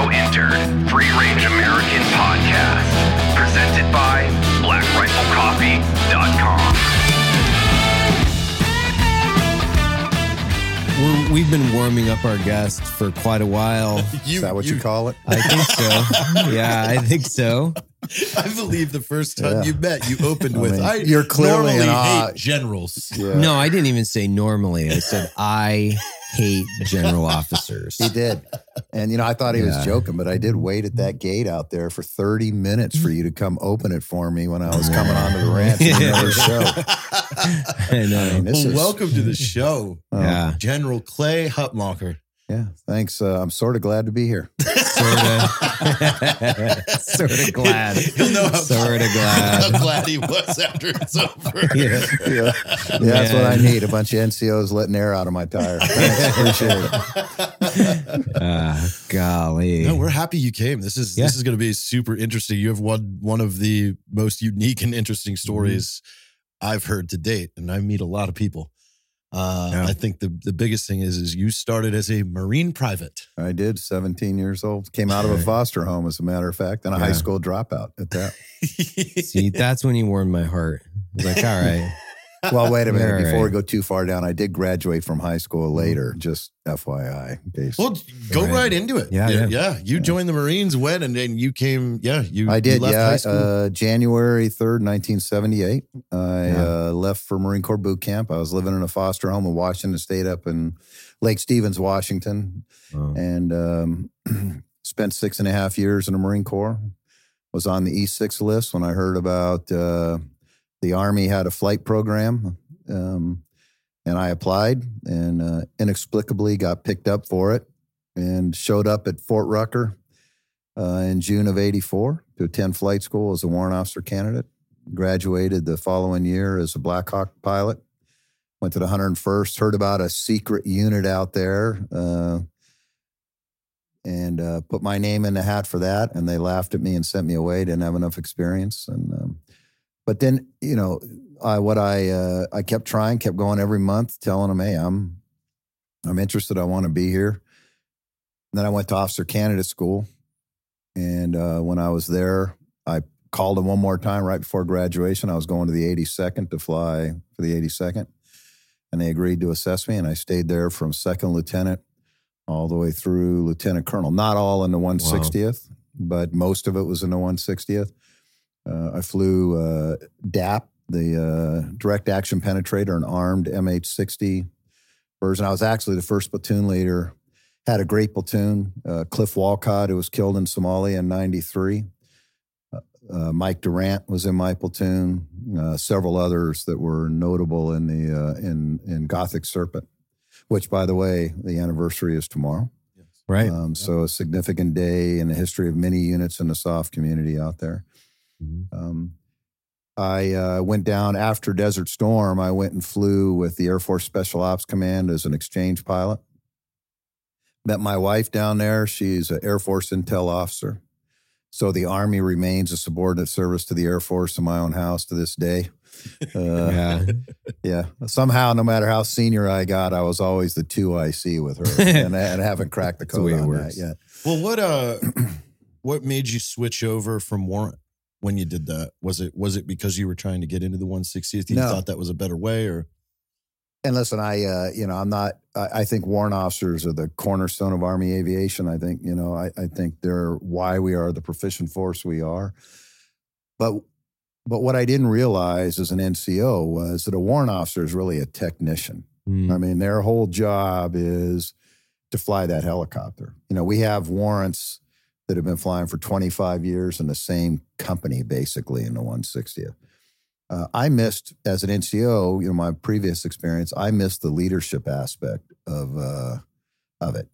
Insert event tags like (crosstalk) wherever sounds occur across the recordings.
now entered Free Range American Podcast, presented by BlackRifleCoffee.com. We're, we've been warming up our guest for quite a while. (laughs) Is that what you, call it? I think so. (laughs) yeah, I think so. I believe the first time Yeah. you met, you opened I with, mean, I you're clearly normally an hate generals. Yeah. No, I didn't even say normally. I said (laughs) I hate general (laughs) officers. He did. And, you know, I thought he was joking, but I did wait at that gate out there for 30 minutes for you to come open it for me when I was coming onto the ranch in another (laughs) show. I know. I mean, this Well, is, welcome to the show, Oh, yeah, General Clay Hutmacher. Yeah. Thanks. Uh, I'm sort of glad to be here. sort of, sort of glad. He'll know how, Sort of how glad. glad he was after it's over. (laughs) Yeah. Yeah. Yeah, that's what I need. A bunch of NCOs letting air out of my tire. Thanks. (laughs) Appreciate it. Uh, golly. No, we're happy you came. This is Yeah. this is going to be super interesting. You have one one of the most unique and interesting Mm-hmm. stories I've heard to date, and I meet a lot of people. Uh, Yeah. I think the the biggest thing is is you started as a Marine private. I did, 17 years old. Came out of a foster home, as a matter of fact, and a high school dropout at that. (laughs) See, that's when you warmed my heart. I was like, all right. (laughs) Well, wait a minute. All Before we go too far down, I did graduate from high school later, just FYI. in case- well, go Right. right, into it. Yeah, yeah. yeah. You joined the Marines when, and then you came. Yeah, you. I you did, left yeah. high school. Uh, January 3rd, 1978. I Yeah. uh, left for Marine Corps boot camp. I was living in a foster home in Washington State up in Lake Stevens, Washington, Oh, and um, (clears throat) spent six and a half years in the Marine Corps. Was on the E6 list when I heard about uh, the Army had a flight program. Um, and I applied and uh, inexplicably got picked up for it and showed up at Fort Rucker uh, in June of 84 to attend flight school as a warrant officer candidate. Graduated the following year as a Black Hawk pilot. Went to the 101st, heard about a secret unit out there, uh, and uh, put my name in the hat for that. And they laughed at me and sent me away. Didn't have enough experience. And um, but then you know, I what I uh, I kept trying, kept going every month, telling them, "Hey, I'm I'm interested. I want to be here." And then I went to officer candidate school, and uh, when I was there, I called them one more time right before graduation. I was going to the 82nd to fly for the 82nd, and they agreed to assess me, and I stayed there from second lieutenant all the way through lieutenant colonel. Not all in the 160th, but most of it was in the 160th. Uh, I flew uh, DAP, the uh, direct action penetrator, an armed MH60 version. I was actually the first platoon leader. Had a great platoon. Uh, Cliff Wolcott, who was killed in Somalia in '93. Uh, Mike Durant was in my platoon. Uh, several others that were notable in the uh, in in Gothic Serpent, which, by the way, the anniversary is tomorrow. right. Um, so a significant day in the history of many units in the soft community out there. Mhm. Um, I uh, went down after Desert Storm. I went and flew with the Air Force Special Ops Command as an exchange pilot. Met my wife down there. She's an Air Force intel officer. So the Army remains a subordinate service to the Air Force in my own house to this day. (laughs) Uh, yeah. yeah. Somehow, no matter how senior I got, I was always the two IC with her, (laughs) and, I- and I haven't cracked the That's the code on works. that yet. Well, what uh, (clears throat) what made you switch over from warrant when you did that? Was it was it because you were trying to get into the 160th? You No. thought that was a better way, or And listen, I, uh, you know, I'm not. I, I think warrant officers are the cornerstone of Army aviation. I think, you know, I, I think they're why we are the proficient force we are. But, but what I didn't realize as an NCO was that a warrant officer is really a technician. Mm. I mean, their whole job is to fly that helicopter. You know, we have warrants that have been flying for 25 years in the same company, basically, in the 160th. Uh, I missed, as an NCO, you know, my previous experience, I missed the leadership aspect of uh, of it,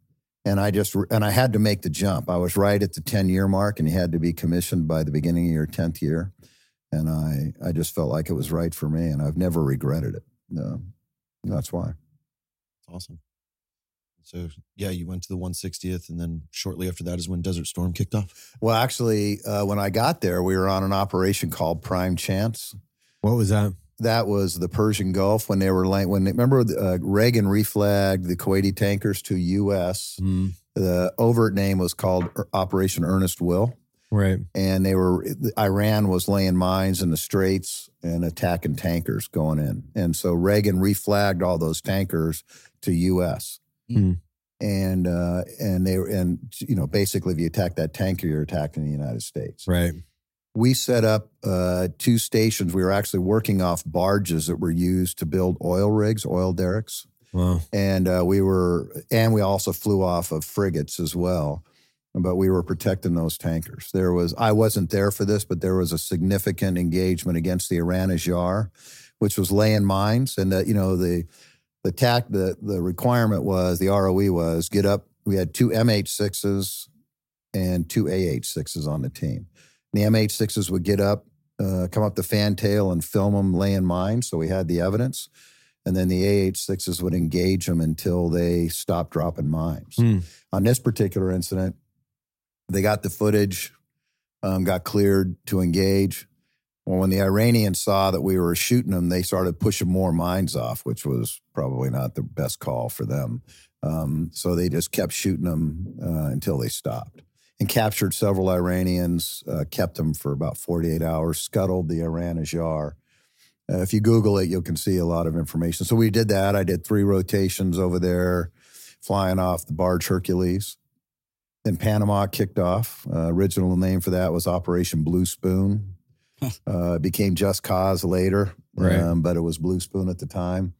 and I just and I had to make the jump. I was right at the 10 year mark, and you had to be commissioned by the beginning of your 10th year, and I I just felt like it was right for me, and I've never regretted it. That's why. Awesome. So yeah, you went to the 160th, and then shortly after that is when Desert Storm kicked off. Well, actually, uh, when I got there, we were on an operation called Prime Chance. What was that? That was the Persian Gulf when they were like when they, remember uh, Reagan reflagged the Kuwaiti tankers to U.S. Mm. The overt name was called Operation Earnest Will Right. and they were Iran was laying mines in the straits and attacking tankers going in, and so Reagan reflagged all those tankers to U.S. Hmm. and uh, and they were and you know basically if you attack that tanker, you're attacking the United States. Right. We set up uh, two stations. We were actually working off barges that were used to build oil rigs, oil derricks Wow. and uh, we were and we also flew off of frigates as well but we were protecting those tankers there was i wasn't there for this but there was a significant engagement against the iran Ajr, which was laying mines and that you know the the tac the the requirement was the roe was get up we had two mh6s and two ah6s on the team the mh6s would get up uh, come up the fantail and film them laying mines so we had the evidence and then the AH6s would engage them until they stopped dropping mines. Hmm. On this particular incident, they got the footage, um, got cleared to engage. Well, when the Iranians saw that we were shooting them, they started pushing more mines off, which was probably not the best call for them. Um, so they just kept shooting them uh, until they stopped and captured several Iranians, uh, kept them for about 48 hours, scuttled the Iran Ajr. Uh, if you Google it, you can see a lot of information. So we did that. I did three rotations over there, flying off the barge Hercules. Then Panama kicked off. Uh, original name for that was Operation Blue Spoon. (laughs) uh, it became Just Cause later, Right. um, but it was Blue Spoon at the time.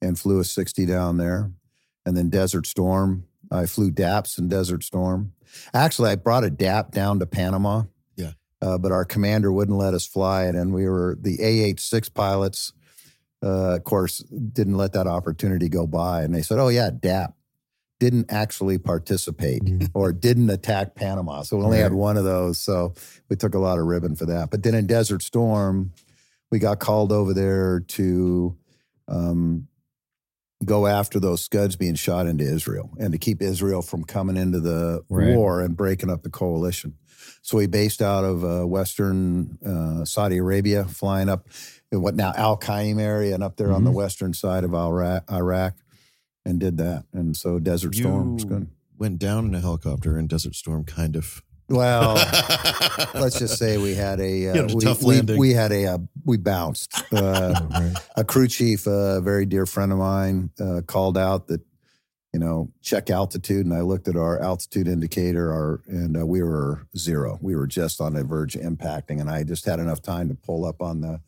And flew a 60 down there. And then Desert Storm. I flew DAPS in Desert Storm. Actually, I brought a DAP down to Panama uh, but our commander wouldn't let us fly it. And we were the AH6 pilots, uh, of course, didn't let that opportunity go by. And they said, oh, yeah, DAP didn't actually participate Mhm. or didn't attack Panama. So we only had one of those. So we took a lot of ribbon for that. But then in Desert Storm, we got called over there to um, go after those scuds being shot into Israel and to keep Israel from coming into the Right. war and breaking up the coalition. So we based out of uh, Western uh, Saudi Arabia, flying up in what now Al Qaim area and up there on the Mhm. western side of Iraq, and did that. And so Desert Storm was good. Went down in a helicopter in Desert Storm, kind of. Well, (laughs) let's just say we had a uh, had a we, tough we- landing. we had a uh, we bounced. (laughs) Uh, Right. a crew chief, a very dear friend of mine, uh, called out that you know check altitude, and I looked at our altitude indicator, our and uh, we were zero. We were just on the verge of impacting, and I just had enough time to pull up on the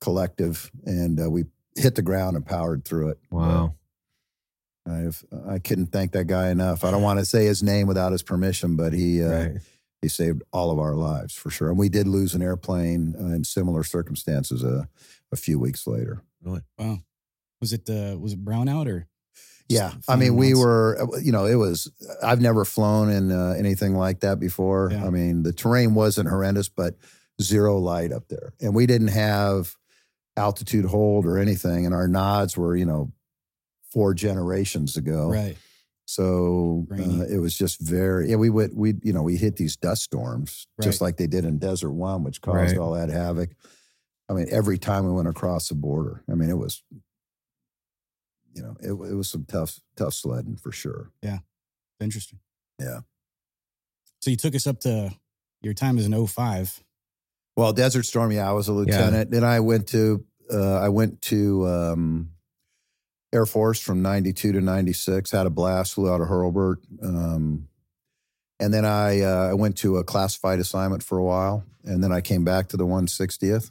collective, and uh, we hit the ground and powered through it. Wow. I've I couldn't thank that guy enough. I don't (laughs) want to say his name without his permission, but he uh, Right. he saved all of our lives for sure. And we did lose an airplane uh, in similar circumstances a, a few weeks later. Really? Wow. Was it uh was it brownout or Yeah, I mean, we finding were, uh, you know, it was. I've never flown in uh, anything like that before. Yeah. I mean, the terrain wasn't horrendous, but zero light up there, and we didn't have altitude hold or anything, and our nods were, you know, four generations ago. right? So uh, it was just very. Yeah, we would we you know we hit these dust storms just like they did in Desert One, which caused Right. all that havoc. I mean, every time we went across the border, I mean, it was, you know, it, it was some tough tough sledding for sure. Yeah, interesting. Yeah. So you took us up to your time as an 05. Well, Desert Storm, yeah, I was a lieutenant. Then I went to uh, I went to um, Air Force from '92 to '96. Had a blast. Flew out of Hurlburt, um, and then I uh, I went to a classified assignment for a while, and then I came back to the 160th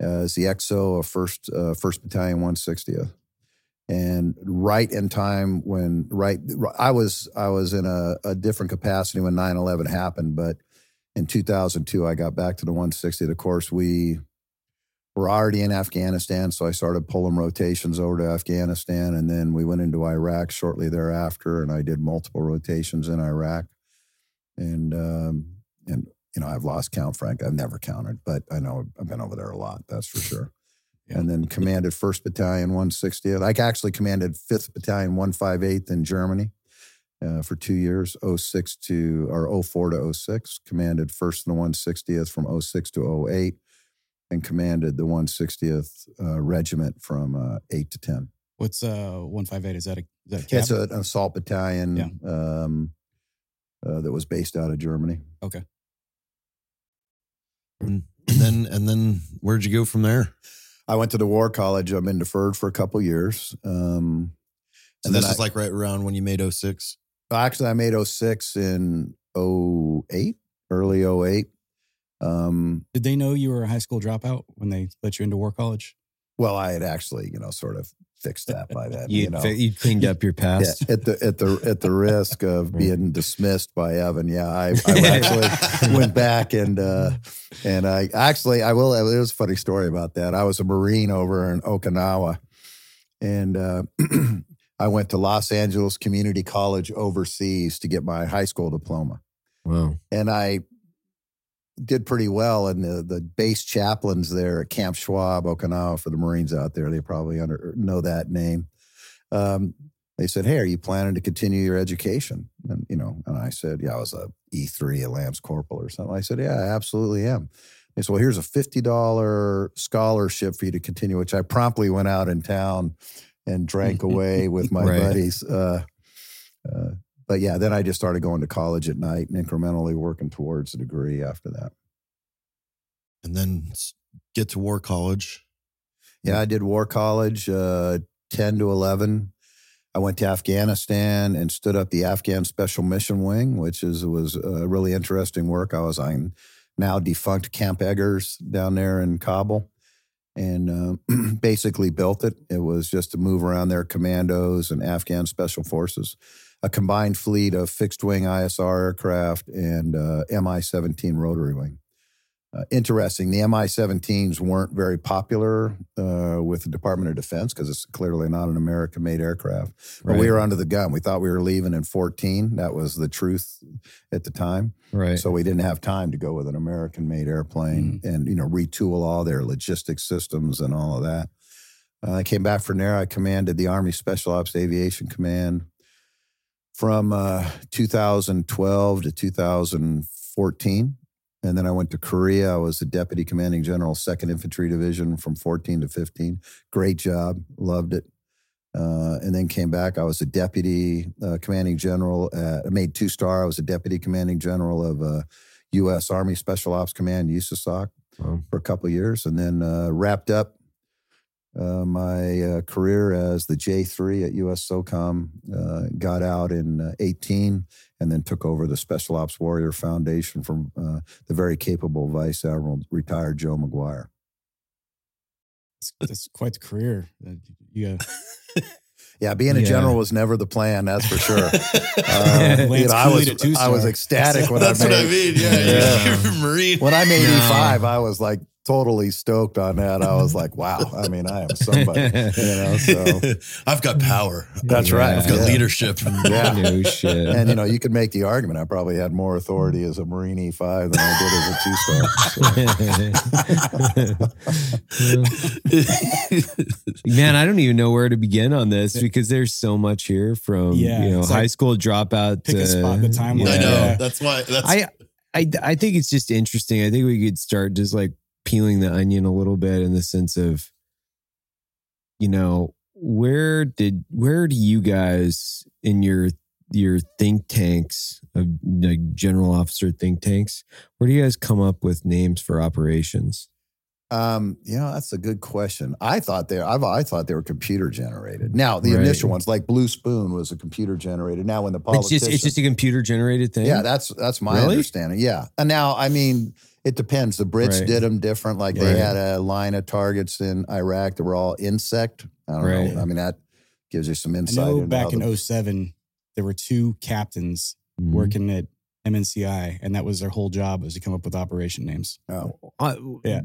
as the XO of First uh, First Battalion 160th. And right in time when right I was I was in a, a different capacity when 9/11 happened, but in 2002 i got back to the 160th. of course we were already in afghanistan so i started pulling rotations over to afghanistan and then we went into iraq shortly thereafter and i did multiple rotations in iraq. And um, and you know i've lost count frank. I've never counted but i know i've been over there a lot that's for sure. Yeah. and then commanded 1st battalion 160th i actually commanded 5th battalion 158th in germany uh, for two years, 06 to or 04 to 06. Commanded first and the 160th from 06 to 08, and commanded the 160th uh, regiment from uh, 8 to 10. What's uh 158? Is that a is that a cap? It's a, an assault battalion. Yeah. Um, uh, that was based out of Germany. Okay. And then and then where'd you go from there? I went to the War College. I'm in deferred for a couple years. Um, So and this then is like right around when you made 06? Actually, I made 06 in 08, early 08. Um, Did they know you were a high school dropout when they let you into War College? well, I had actually, you know, sort of fixed that by (laughs) then. you You'd, know, you'd cleaned up your yeah, past. at the at the at the risk of (laughs) being dismissed by Evan. Yeah, I, I (laughs) actually went back and uh, and I actually I will. It was a funny story about that. I was a Marine over in Okinawa, and uh, (clears throat) I went to Los Angeles Community College overseas to get my high school diploma. Wow. and I did pretty well. And the the base chaplains there at Camp Schwab, Okinawa, for the Marines out there, they probably under, know that name. Um, they said, "Hey, are you planning to continue your education?" And you know, and I said, "Yeah, I was a E three, a lance corporal or something." I said, "Yeah, I absolutely am." They said, "Well, here's a fifty dollar scholarship for you to continue," which I promptly went out in town and drank (laughs) away with my Right. buddies. Uh, uh, but yeah, then I just started going to college at night and incrementally working towards a degree after that. And then get to War College. Yeah, I did war college, uh, 10 to 11. I went to Afghanistan and stood up the Afghan Special Mission Wing, which is was uh, really interesting work. I was on now defunct Camp Eggers down there in Kabul and uh, (clears throat) basically built it. It was just to move around their commandos and Afghan Special Forces, a combined fleet of fixed wing ISR aircraft and uh, Mi 17 rotary wing. Uh, interesting. The Mi 17s weren't very popular uh, with the Department of Defense because it's clearly not an American made aircraft. But we were under the gun. We thought we were leaving in 14. That was the truth at the time. Right. So we didn't have time to go with an American made airplane and, you know, retool all their logistics systems and all of that. Uh, I came back from there. I commanded the Army Special Ops Aviation Command from uh, 2012 to 2014. And then I went to Korea. I was the deputy commanding general, 2nd Infantry Division from 14 to 15. Great job. Loved it. Uh, and then came back. I was a deputy uh, commanding general. At, I made two star. I was a deputy commanding general of uh, U.S. Army Special Ops Command, USASOC, Wow. for a couple of years, and then uh, wrapped up uh, my uh, career as the J3 at U.S. SOCOM. Uh, got out in uh, 18, and then took over the Special Ops Warrior Foundation from uh, the very capable Vice Admiral retired Joe Maguire. It's, that's quite the career. that You (laughs) Yeah, being a Yeah. general was never the plan. That's for sure. (laughs) Uh, Lance you know, I was. I was ecstatic when That's I what I made mean. Yeah, Yeah. you're a (laughs) Marine. when I made No. E5. I was like totally stoked on that. I was like, wow. I mean, I am somebody. You know, so (laughs) I've got power. that's right. I've got Yeah. leadership. (laughs) Yeah. No shit. And you know, you could make the argument. I probably had more authority as a Marine E5 than I did as a two star. (laughs) Man, I don't even know where to begin on this because there's so much here from Yeah, you know high like school dropout. pick a to, spot the timeline. I know. Yeah. That's why. That's I, I I think it's just interesting. I think we could start just like peeling the onion a little bit in the sense of, you know, where did where do you guys in your your think tanks of like general officer think tanks, where do you guys come up with names for operations? Um, you know, that's a good question. I thought they I've I thought they were computer generated. Now, the Right. initial ones, like Blue Spoon, was a computer generated. Now, when the It's politicians, just it's just a computer generated thing. Yeah, that's that's my Really? understanding. Yeah, and now I mean, it depends. The Brits Right. did them different. Like they Right. had a line of targets in Iraq that were all insect. I don't Right. know. I mean, that gives you some I insight. know back in the- 07, there were two captains Mhm. working at MNCI, and that was their whole job was to come up with operation names. oh, Uh, (laughs) Yeah.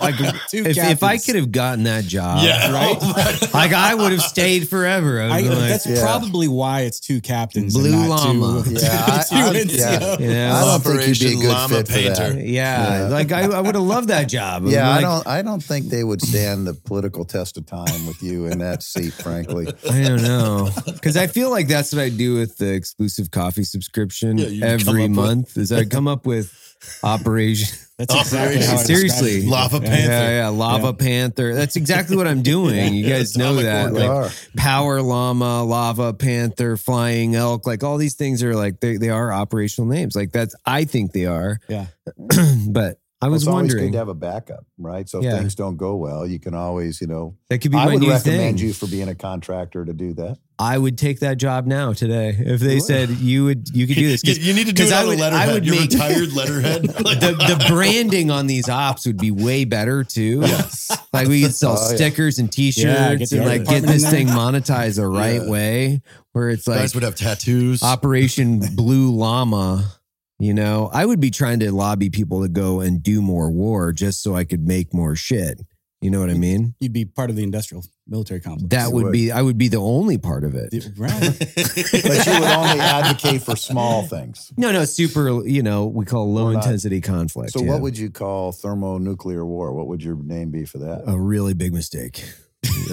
like (laughs) if, if I could have gotten that job, yeah. right? (laughs) Oh like I would have stayed forever. I I, would have been like, that's Yeah. probably why it's two captains. Blue and not llama. Two, Yeah, I- two I- NCOs. yeah. you know, I don't think you'd be a good Llama fit for that. yeah, Yeah. like I, I would have loved that job. Yeah, Like, I don't. I don't think they would stand the political test of time with you in that seat. Frankly, I don't know because I feel like that's what I do with the exclusive coffee subscription operation Yeah, you come up every with- month. Is that come up with (laughs) operation? That's exactly how I Seriously. Lava Panther. Yeah, yeah, lava Yeah. panther. That's exactly what I'm doing. You (laughs) guys know that. organ. Like power llama, lava panther, flying elk, like all these things are like they, they are operational names. Like that's I think they are. Yeah. (clears throat) but I was it's always good to have a backup, right? So if Yeah. things don't go well, you can always, you know, that could be I my would new recommend thing. you for being a contractor to do that. I would take that job now today if they You said you would you could do this. 'Cause (laughs) You, you need to do 'cause it I would- a I letterhead. would Your make- retired letterhead. (laughs) The, the branding on these ops would be way better too. (laughs) Yes. Like we could sell Oh, yeah. stickers and T-shirts get the and art like get this thing monetized the right Yeah. way, where it's like Guys would have tattoos. Operation Blue Llama. You know, I would be trying to lobby people to go and do more war just so I could make more shit. You know what I mean? You'd be part of the industrial military complex. That would would. be I would be the only part of it. right. (laughs) (laughs) But you would only advocate for small things. No, no, super, you know, we call low not- intensity conflict. So yeah. what would you call thermonuclear war? What would your name be for that? a really big mistake.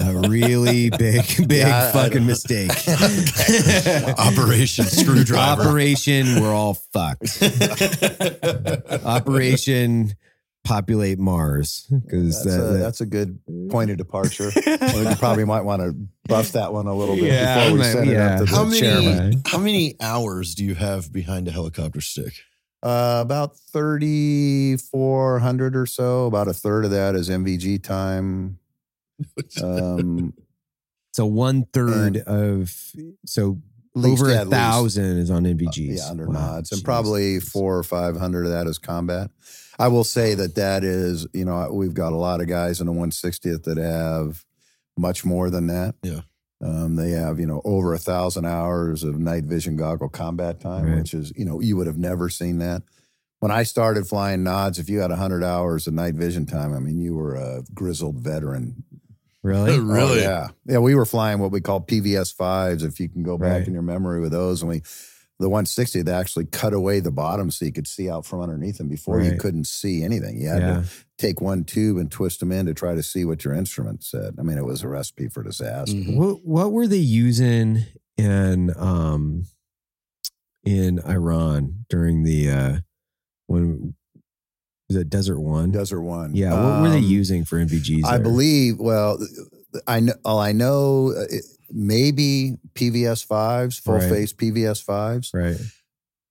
A really (laughs) big, big Yeah, fucking mistake. (laughs) Operation (laughs) Screwdriver. Operation, we're all fucked. Operation populate Mars. Because That's, a, that's a good point of departure. we probably might want to buff that one a little bit Yeah, before we I send might- it up to the how many chairman. how many hours do you have behind a helicopter stick? Uh, about 3,400 or so. About a third of that is NVG time. Um, (laughs) so one third of so over a at least. thousand is on Uh, NVGs. yeah, under Wow, nods, and probably four or five hundred of that is combat. I will say that that is, you know, we've got a lot of guys in the 160th that have much more than that. Yeah. Um, they have, you know, over a thousand hours of night vision goggle combat time, Right. which is, you know, you would have never seen that. When I started flying nods, if you had 100 hours of night vision time, I mean, you were a grizzled veteran. Really. (laughs) Really? Oh, yeah. Yeah. We were flying what we call PVS fives, if you can go back Right. in your memory with those. And we, the 160, they actually cut away the bottom so you could see out from underneath them. Before you couldn't see anything. You had Yeah. to take one tube and twist them in to try to see what your instrument said. I mean, it was a recipe for disaster. Mhm. What what were they using in um in Iran during the uh when was it Desert One? Desert One. yeah, what were they Um, using for NVGs? I there? believe. Well, I know. All I know, uh, it, maybe PVS fives, full Right. face PVS fives. right.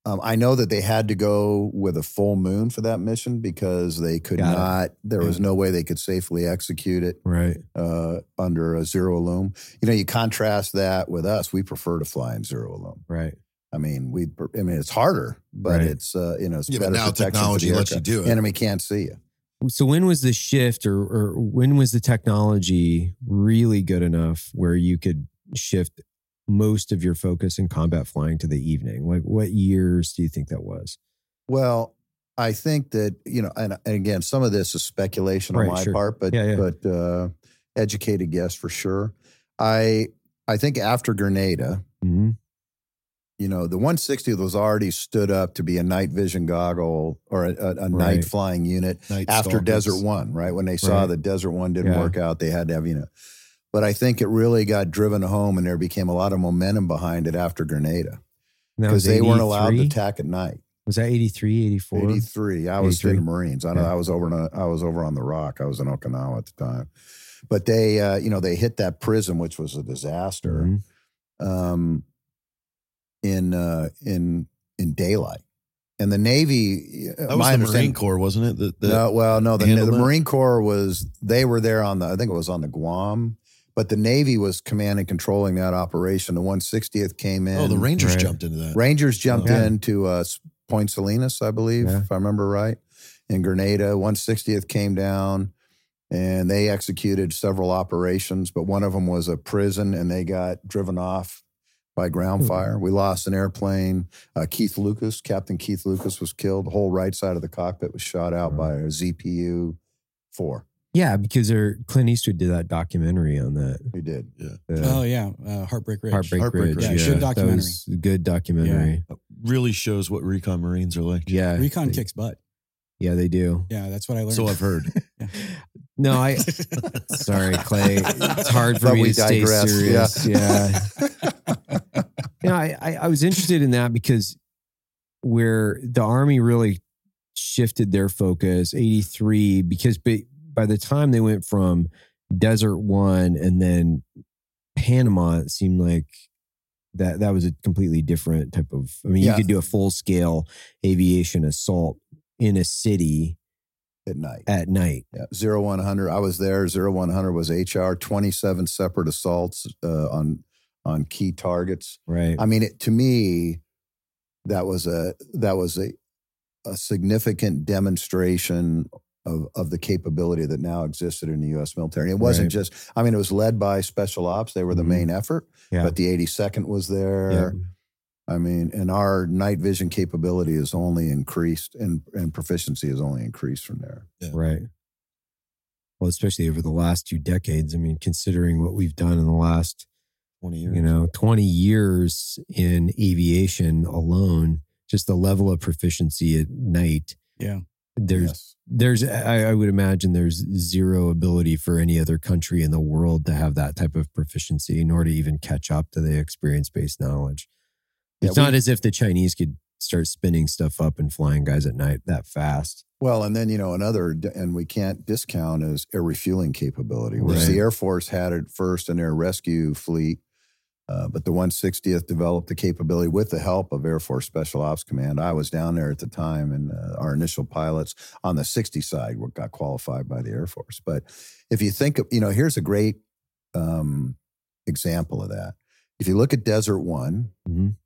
Um, I know that they had to go with a full moon for that mission because they could Got it. not. There was no way they could safely execute it Right. uh, under a zero loom. You know, you contrast that with us. We prefer to fly in zero loom. Right. I mean, we. I mean, it's harder, but Right. it's uh, you know, it's Yeah, better now technology lets you do it. Enemy can't see you. So when was the shift or or when was the technology really good enough where you could shift most of your focus in combat flying to the evening? Like what years do you think that was? Well, I think that you know, and, and again, some of this is speculation on my sure. part, but Yeah, yeah. but uh, educated guess for sure. I I think after Grenada, you know, the 160 was already stood up to be a night vision goggle or a, a, a Right. night flying unit Night after. Desert One, right? When they saw Right. that Desert One didn't Yeah. work out, they had to have you know. But I think it really got driven home, and there became a lot of momentum behind it after Grenada because they weren't allowed to attack at night. Was that 83, 84? 83. I was 83. in the Marines. I know Yeah. I was over in a, I was over on the Rock. I was in Okinawa at the time. But they, uh, you know, they hit that prism, which was a disaster, Mhm. um, in uh, in in daylight. And the Navy, uh, That was my the Marine Corps, wasn't it? The, the, no, well, no, the, the? Marine Corps was they were there on the I think it was on the Guam, but the Navy was command and controlling that operation. The 160th came in. oh, the Rangers Right. jumped into that. Rangers jumped Yeah. into uh, Point Salines, I believe, Yeah. if I remember right, in Grenada. 160th came down and they executed several operations, but one of them was a prison and they got driven off by ground Hmm. fire. We lost an airplane. Uh, Keith Lucas, Captain Keith Lucas, was killed. The whole right side of the cockpit was shot out by a ZPU 4. Yeah, because there, Clint Eastwood did that documentary on that. We did. the Oh yeah, uh, Heartbreak Ridge. Heartbreak, Heartbreak Ridge. Ridge. Yeah, good that documentary. was a good documentary. Really shows what recon Marines are like. Yeah. Recon they- kicks butt. Yeah, they do. Yeah, that's what I learned. So I've heard. (laughs) No, I (laughs) sorry, Clay. It's hard for But me to stay digress, serious. Yeah. (laughs) you know, I, I I was interested in that because where the army really shifted their focus 83 because by, by the time they went from desert one and then panama it seemed like that that was a completely different type of i mean Yeah. you could do a full scale aviation assault in a city at night. at night Yeah, zero one hundred. I was there. Zero one hundred was HR. Twenty seven separate assaults uh, on on key targets. right I mean, it, to me, that was a that was a a significant demonstration of of the capability that now existed in the U.S. military. And it wasn't Right. just. I mean, it was led by special ops. They were the Mhm. main effort. Yeah. But the 82nd was there. yeah. I mean, and our night vision capability is only increased, and and proficiency is only increased from there. Right. Well, especially over the last two decades. I mean, considering what we've done in the last, 20 years. you know, 20 years in aviation alone, just the level of proficiency at night. Yeah. There's, Yes. there's, I, I would imagine there's zero ability for any other country in the world to have that type of proficiency, nor to even catch up to the experience based knowledge. Yeah, It's we- not as if the Chinese could start spinning stuff up and flying guys at night that fast. Well, and then you know another, and we can't discount is air refueling capability, which the Air Force had at first an air rescue fleet, uh, but the 160th developed the capability with the help of Air Force Special Ops Command. I was down there at the time, and uh, our initial pilots on the 60 side were, got qualified by the Air Force. But if you think of, you know, here's a great um, example of that. If you look at Desert One, Mhm.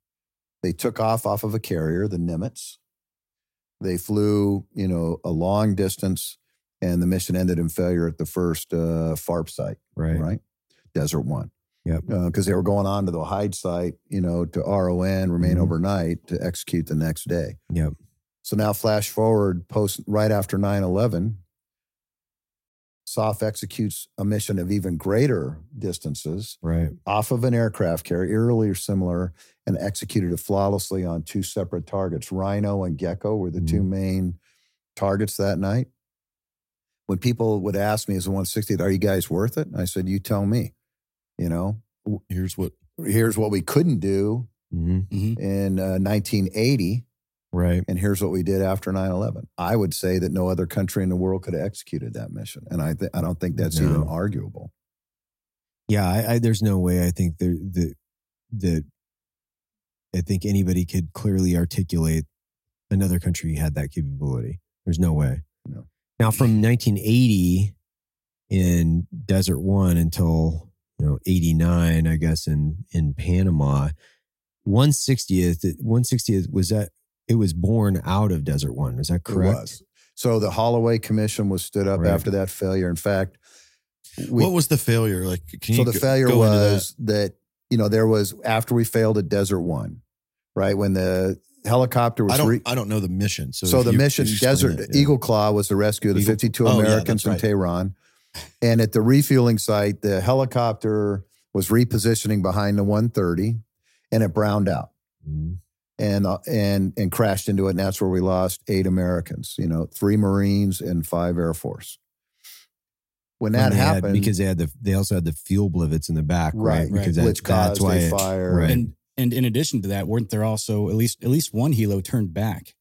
They took off off of a carrier, the Nimitz. They flew, you know, a long distance, and the mission ended in failure at the first uh, FARP site, Right. right? Desert One. Yep. Because they were going on to the hide site, you know, to RON, remain Mhm. overnight to execute the next day. Yep. So now, flash forward, post right after 9 11, SOF executes a mission of even greater distances Right. off of an aircraft carrier, eerily or similar, and executed it flawlessly on two separate targets. Rhino and Gecko were the two main targets that night. When people would ask me as a 160th, are you guys worth it? I said, you tell me. You know, Here's what here's what we couldn't do hmm hmm in uh, 1980, Right. and here's what we did after 9 11. I would say that no other country in the world could have executed that mission. And I, th- I don't think that's even arguable. Yeah. I, I there's no way I think there that that I think anybody could clearly articulate another country had that capability. There's no way. No. Now from 1980 in Desert One until you know 89, I guess in in Panama, 160th 160th was that it was born out of Desert One. Is that correct? It was. So the Holloway Commission was stood up Right. after that failure. In fact, we, what was the failure? Like, can so the go- failure go into that? was that? you know there was after we failed at Desert One, right when the helicopter was I don't. re- I don't know the mission. So, so the you- mission Desert it, yeah. Eagle Claw was the rescue of the Eagle- 52 oh, yeah, Americans that's from right. Tehran, and at the refueling site, the helicopter was repositioning behind the 130, and it browned out Mhm. And uh, and and crashed into it, and that's where we lost eight Americans. You know, three Marines and five Air Force. When When that they had- happened, because they had the they also had the fuel blivets in the back, right? Right, Because right. that, which that's caused why a it, fire. Right. And and in addition to that, weren't there also at least at least one helo turned back,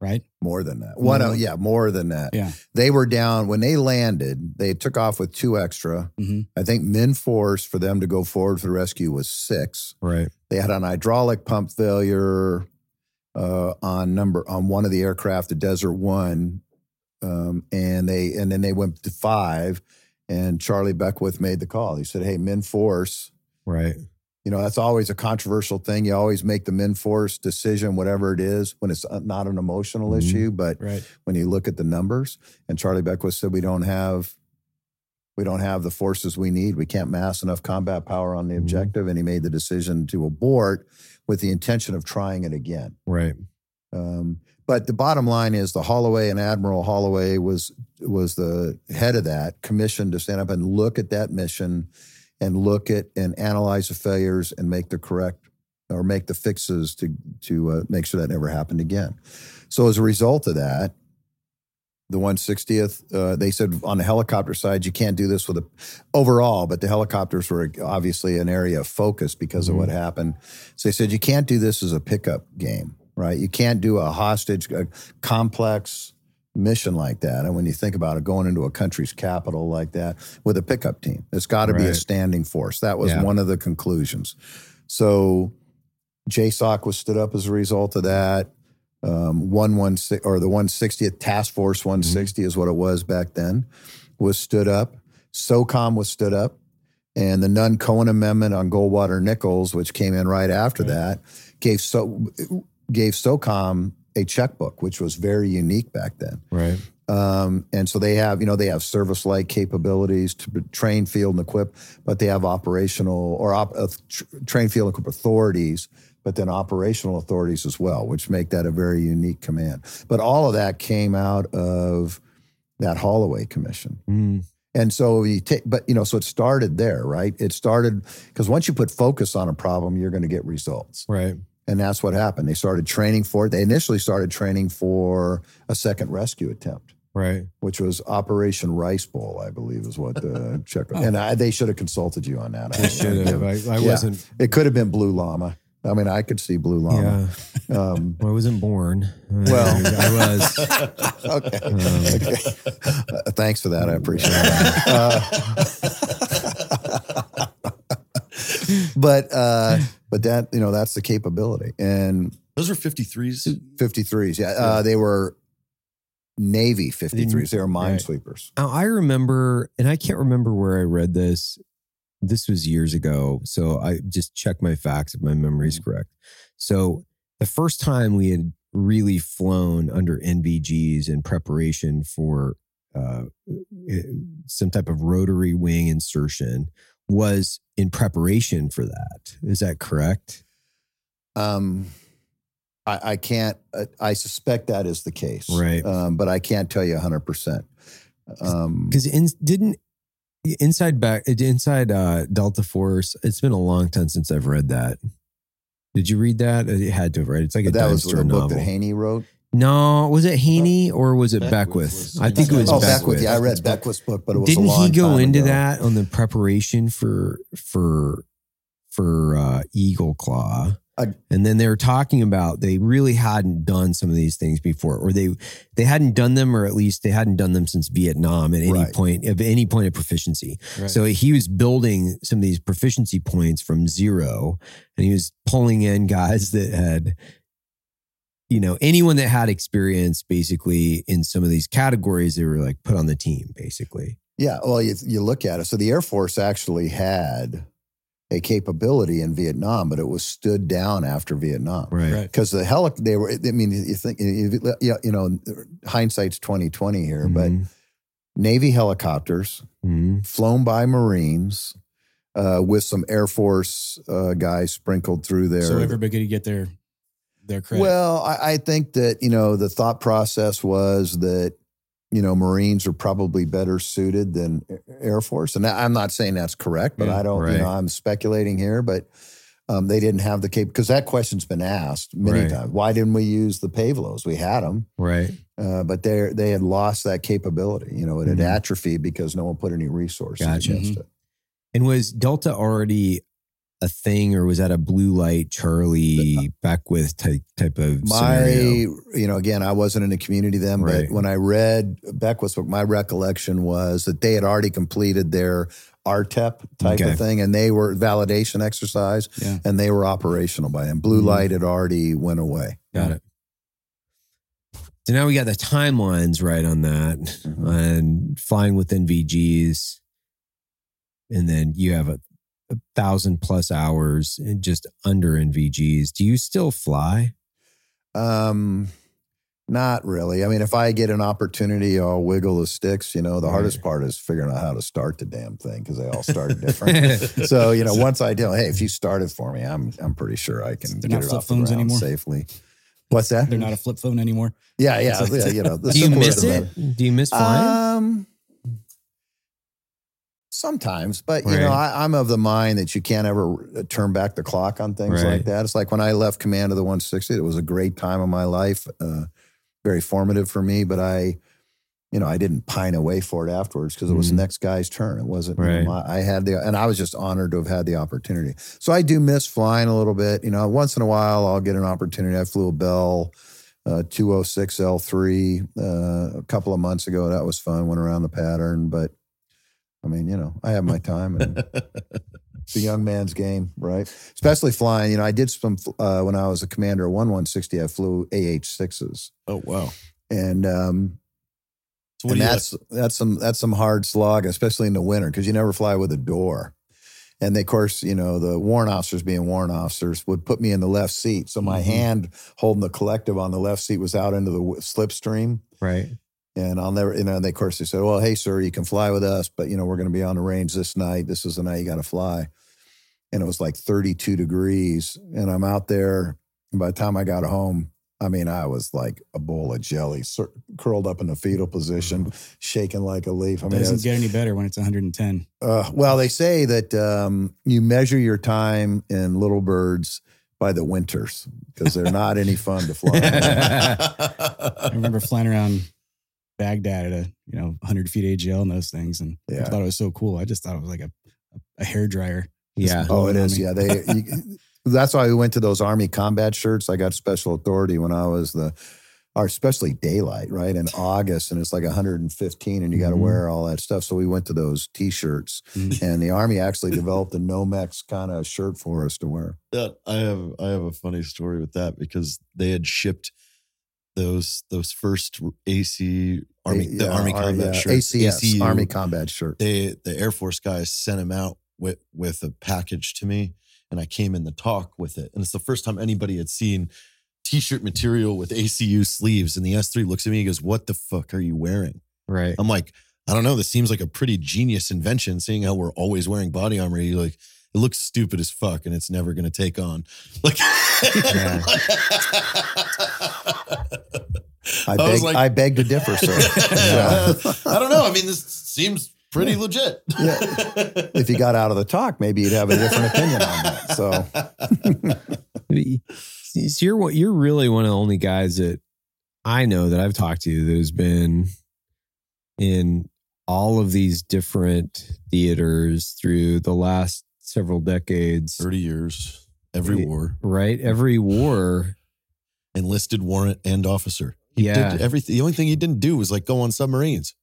right? More than that. One, oh, yeah, more than that. Yeah. They were down when they landed. They took off with two extra. Mhm. I think min force for them to go forward for the rescue was six. right. They had an hydraulic pump failure uh, on number on one of the aircraft, the Desert One, um, and they and then they went to five. And Charlie Beckwith made the call. He said, "Hey, min force." Right. You know, that's always a controversial thing. You always make the min force decision, whatever it is, when it's uh, not an emotional Mhm. issue, but Right. when you look at the numbers. And Charlie Beckwith said we don't have we don't have the forces we need. We can't mass enough combat power on the Mhm. objective. And he made the decision to abort with the intention of trying it again. Right. Um, but the bottom line is the Holloway and Admiral Holloway was was the head of that commission to stand up and look at that mission and look at and analyze the failures and make the correct or make the fixes to to uh, make sure that never happened again. So as a result of that, the 160th, uh, they said on the helicopter side, you can't do this with a overall, but the helicopters were obviously an area of focus because of Mhm. what happened. So they said you can't do this as a pickup game, right? You can't do a hostage, a complex mission like that. And when you think about it, going into a country's capital like that with a pickup team, it's got to be a standing force. That was Yeah. one of the conclusions. So JSOC was stood up as a result of that. Um, one one six or the one sixtieth Task Force one Mm-hmm. is what it was back then, was stood up. SOCOM was stood up, and the Nunn Cohen Amendment on Goldwater Nichols, which came in right after that, gave so gave SOCOM a checkbook, which was very unique back then. Right. Um, and so they have, you know, they have service-like capabilities to train, field, and equip, but they have operational or op, uh, tr- train, field, and equip authorities, but then operational authorities as well, which make that a very unique command. But all of that came out of that Holloway Commission. Mm. And so you take, but you know, so it started there, right? It started because once you put focus on a problem, you're going to get results. Right. And that's what happened. They started training for it. They initially started training for a second rescue attempt Right. which was Operation Rice Bowl, I believe, is what the (laughs) check. And I, they should have consulted you on that. I should have. I, I Yeah. wasn't. It could have been Blue Llama. I mean, I could see Blue Llama. Yeah. Um, (laughs) I wasn't born. Well- (laughs) I was. okay. Um, okay. Uh, thanks for that. I appreciate that. Uh, but uh, but that you know that's the capability and Those were 53s. 53s. Yeah, uh, they were Navy 53s. They were minesweepers. Now, I remember, and I can't remember where I read this. This was years ago. So I just check my facts if my memory is correct. So the first time we had really flown under NVGs in preparation for uh, some type of rotary wing insertion was in preparation for that. Is that correct? Um, I, I can't. Uh, I suspect that is the case, Right. Um, but I can't tell you hundred percent. Um, Because in, didn't inside back inside uh, Delta Force? It's been a long time since I've read that. Did you read that? It had to have read. It's like a that was the book novel. that Haney wrote. No, was it Heaney or was it Beckwith I think it was oh, Beckwith. Beckwith. Yeah, I read Beckwith's book, but it was Didn't a long he go into ago. that on the preparation for for for uh, Eagle Claw? I- and then they were talking about they really hadn't done some of these things before, or they they hadn't done them, or at least they hadn't done them since Vietnam at any Right. point of any point of proficiency. Right. So he was building some of these proficiency points from zero, and he was pulling in guys (laughs) that had, you know, anyone that had experience basically in some of these categories. They were like put on the team, basically. Yeah, well, you, you look at it. So the Air Force actually had a capability in Vietnam, but it was stood down after Vietnam. Right. Right. Because the helic, they were. I mean, you think, you you- you know, hindsight's twenty twenty here, but Mhm. Navy helicopters Mhm. flown by Marines uh, with some Air Force uh, guys sprinkled through there. So everybody could get their their credit. Well, I, I think that, you know, the thought process was that, you know, Marines are probably better suited than Air Force. And I'm not saying that's correct, but Yeah, I don't, right. you know, I'm speculating here, but um, they didn't have the cap because that question's been asked many Right. times. Why didn't we use the Pave Lows? We had them, Right. uh, but they they had lost that capability. You know, it had Mhm. atrophied because no one put any resources Gotcha. against Mhm. it. And was Delta already a thing, or was that a blue light Charlie Beckwith type type of My, scenario? you know, again, I wasn't in the community then, Right. but when I read Beckwith's book, my recollection was that they had already completed their RTEP type Okay. of thing, and they were validation exercise, Yeah. and they were operational by then. Blue Mhm. light had already went away. Got it. So now we got the timelines right on that, Mhm. and flying with NVGs, and then you have a, a thousand plus hours and just under NVGs. Do you still fly? Um, not really. I mean, if I get an opportunity, I'll wiggle the sticks. You know, the Right. hardest part is figuring out how to start the damn thing because they all started (laughs) different. so you know, once I do, hey, if you started for me, I'm I'm pretty sure I can They're get not it off the phones ground anymore? safely. What's that? They're not a flip phone anymore. Yeah, yeah, yeah. You know, (laughs) the Do you miss the it? Do you miss flying? Um, sometimes, but you Right. know, I, I'm of the mind that you can't ever uh, turn back the clock on things Right. like that. It's like when I left command of the 160, it was a great time of my life, uh, very formative for me. But I, you know, I didn't pine away for it afterwards because it was Mhm. the next guy's turn. It wasn't, you know, Right. my- I had the, and I was just honored to have had the opportunity. So I do miss flying a little bit. You know, once in a while I'll get an opportunity. I flew a Bell uh, 206 L3 uh, a couple of months ago. That was fun. Went around the pattern, but I mean, you know, I have my time and (laughs) it's a young man's game, right? Especially flying. You know, I did some uh, when I was a commander of 1160. I flew AH6s, oh wow. and um, So what and that's that's some that's some hard slog, especially in the winter, because you never fly with a door. And they, of course, you know, the warrant officers being warrant officers would put me in the left seat. So my Mhm. hand holding the collective on the left seat was out into the w- slipstream. Right. And I'll never, you know, and they, of course, they said, well, hey, sir, you can fly with us, but, you know, we're going to be on the range this night. This is the night you got to fly. And it was like 32 degrees. And I'm out there. And by the time I got home, I mean, I was like a bowl of jelly, cur- curled up in the fetal position, shaking like a leaf. I It mean, doesn't get any better when it's 110. uh, well, they say that um, you measure your time in little birds by the winters because they're not any fun to fly. (laughs) I remember flying around Baghdad at a you know 100 feet AGL and those things, and Yeah. I thought it was so cool. I just thought it was like a a hair dryer. Yeah. Oh, it blowing on is. me. Yeah, they. You, (laughs) that's why we went to those Army combat shirts. I got special authority when I was the, or especially daylight, right in August, and it's like 115, and you got to Mhm. wear all that stuff. So we went to those T-shirts, Mhm. and the Army actually developed a Nomex kind of shirt for us to wear. Yeah, I have I have a funny story with that because they had shipped those those first AC Army the Yeah, Army combat yeah, shirts, ACS, ACU. Army combat shirt. They the Air Force guys sent him out with with a package to me, and I came in the TOC with it, and it's the first time anybody had seen t-shirt material with ACU sleeves. And the S3 looks at me, he goes, "What the fuck are you wearing?" Right. I'm like, I don't know. This seems like a pretty genius invention, seeing how we're always wearing body armor. You're like, it looks stupid as fuck, and it's never going to take on. (laughs) Like, Yeah. (laughs) (laughs) I I beg, was like- I beg to differ, sir. (laughs) Yeah. I don't know. I mean, this seems pretty legit. Yeah. if you got out of the TOC, maybe you'd have a different opinion on that. So (laughs) So you're you're really one of the only guys that I know that I've talked to that has been in all of these different theaters through the last several decades. 30 years, every war, Right, every war. enlisted warrant and officer. He Yeah. did everything. The only thing he didn't do was like go on submarines.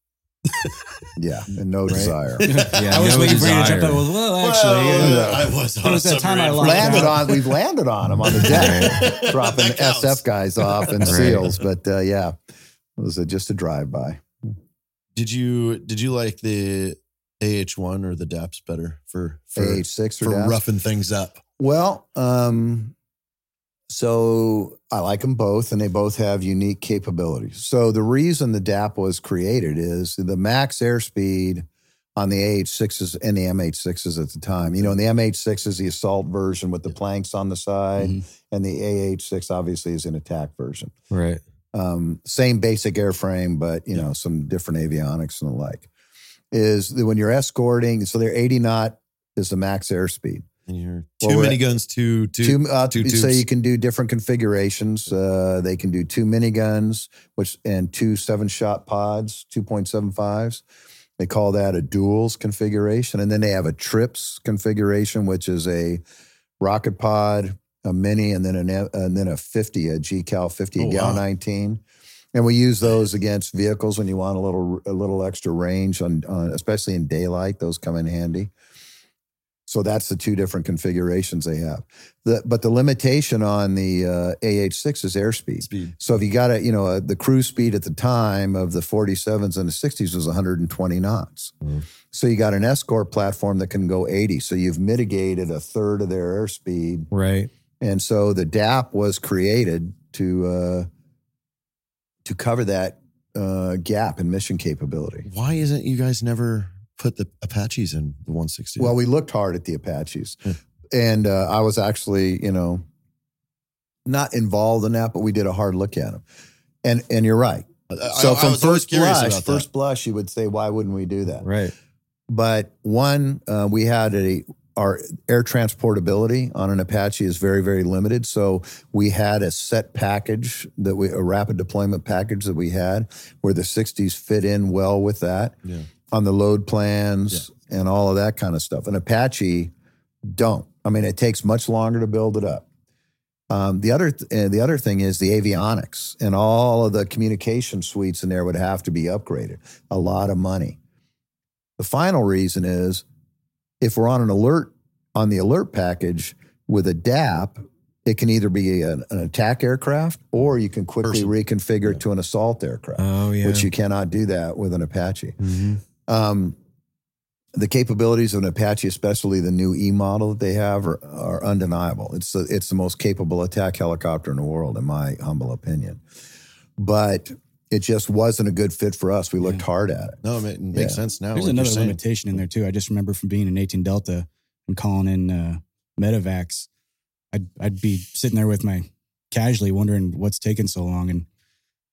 (laughs) yeah, and no Right. desire. (laughs) Yeah, I was no waiting for you to jump desire. up. Well, well actually, Well, yeah. I was on There was a that time I landed on we've (laughs) landed on them on the deck, dropping SF guys off and Right. seals. But uh, yeah, it was a, just a drive by. Did you did you like the AH one or the DAPS better for for, AH six for DAS? roughing things up? Well, um, so I like them both, and they both have unique capabilities. So the reason the DAP was created is the max airspeed on the AH6s and the MH6s at the time. You know, and the MH6 is the assault version with the planks on the side, Mhm. and the AH6 obviously is an attack version. Right. um, same basic airframe, but you know some different avionics and the like. Is that when you're escorting, so they're 80 knot is the max airspeed. And you're Well, two at- miniguns, two two. Two, uh, two so you can do different configurations. Uh, they can do two miniguns, which and two seven shot pods, 2.75s. They call that a duals configuration, and then they have a trips configuration, which is a rocket pod, a mini, and then an and then a 50, a GCal 50, Oh, a Gal wow. 19. And we use those against vehicles when you want a little a little extra range on, on especially in daylight. Those come in handy. So that's the two different configurations they have. The, but the limitation on the uh, AH6 is airspeed. speed. So if you got a, you know, uh the cruise speed at the time of the 47s and the 60s was 120 knots. Mm. So you got an escort platform that can go 80. So you've mitigated a third of their airspeed. Right. And so the DAP was created to uh, to cover that uh, gap in mission capability. Why isn't you guys never put the Apaches in the 160? Well, we looked hard at the Apaches, and uh, I was actually, you know, not involved in that, but we did a hard look at them. And and you're right. I- I- So I from always first blush, first blush, you would say, why wouldn't we do that? Right. But one, uh, we had a our air transportability on an Apache is very, very limited. So we had a set package that we, a rapid deployment package that we had where the 60s fit in well with that Yeah. On the load plans and all of that kind of stuff. And Apache don't. I mean, it takes much longer to build it up. Um, the other th- uh, the other thing is the avionics and all of the communication suites in there would have to be upgraded. A lot of money. The final reason is if we're on an alert on the alert package with a DAP, it can either be an, an attack aircraft or you can quickly Person. reconfigure Yeah. to an assault aircraft, Oh yeah. which you cannot do that with an Apache. Mhm. Um, the capabilities of an Apache, especially the new E model that they have, are, are undeniable. It's the, it's the most capable attack helicopter in the world, in my humble opinion. But it just wasn't a good fit for us. We looked hard at it. No, it makes Yeah. sense now. There's like you're another limitation in there too. I just remember from being in 18 Delta and calling in uh, medevacs, I'd I'd be sitting there with my casually wondering what's taking so long, and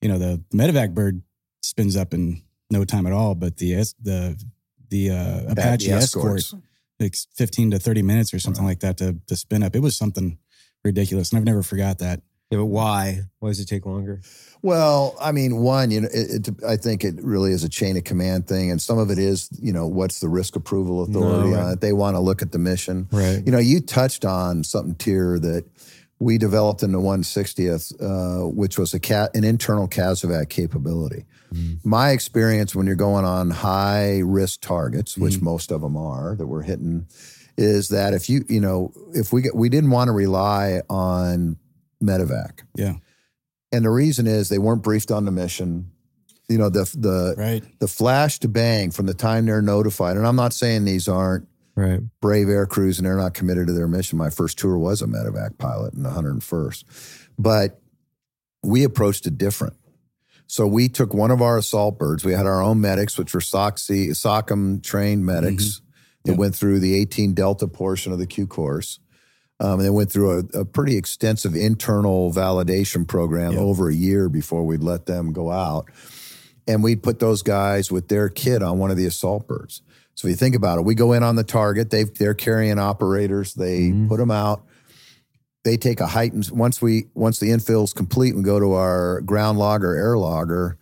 you know the medevac bird spins up in no time at all, but the es- the the uh, Apache the escort escorts. takes 15 to 30 minutes or something like that to to spin up. It was something ridiculous, and I've never forgot that. Yeah, but why? Why does it take longer? Well, I mean, one, you know, it, it, I think it really is a chain of command thing, and some of it is, you know, what's the risk approval authority No, on it? They want to look at the mission. Right. You know, you touched on something, Tier, that we developed in the 160th, uh, which was a cat, an internal CASEVAC capability. Mm. My experience when you're going on high risk targets, mm. which most of them are that we're hitting, is that if you, you know, if we get, we didn't want to rely on medevac. Yeah, And the reason is they weren't briefed on the mission. You know, the the right. the flash to bang from the time they're notified. And I'm not saying these aren't Right. brave air crews and they're not committed to their mission. My first tour was a medevac pilot in the 101st. But we approached it different. So we took one of our assault birds. We had our own medics, which were SOCSI, SOCM trained medics that Yep. went through the 18 Delta portion of the Q course. Um, and they went through a, a pretty extensive internal validation program over a year before we'd let them go out. And we'd put those guys with their kit on one of the assault birds. So if you think about it, we go in on the target. They they're carrying operators. They Mhm. put them out. They take a heightened once we once the infill's complete. We go to our ground laager, air laager.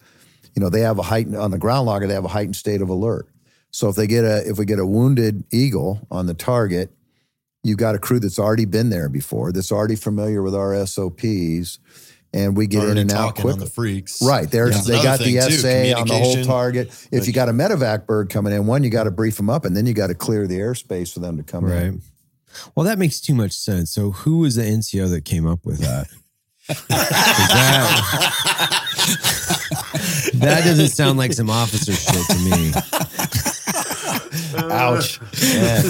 You know they have a heightened on the ground laager. They have a heightened state of alert. So if they get a if we get a wounded eagle on the target, you've got a crew that's already been there before, that's already familiar with our SOPs, and we get in and out quick. the freaks. Right. There's That's they got the thing, too, SA on the whole target. If Like- you got a medevac bird coming in, one, you got to brief them up and then you got to clear the airspace for them to come Right. in. Well, that makes too much sense. So, who was the NCO that came up with that? 'Cause that, (laughs) that doesn't sound like some officer shit to me. (laughs) Ouch. Man.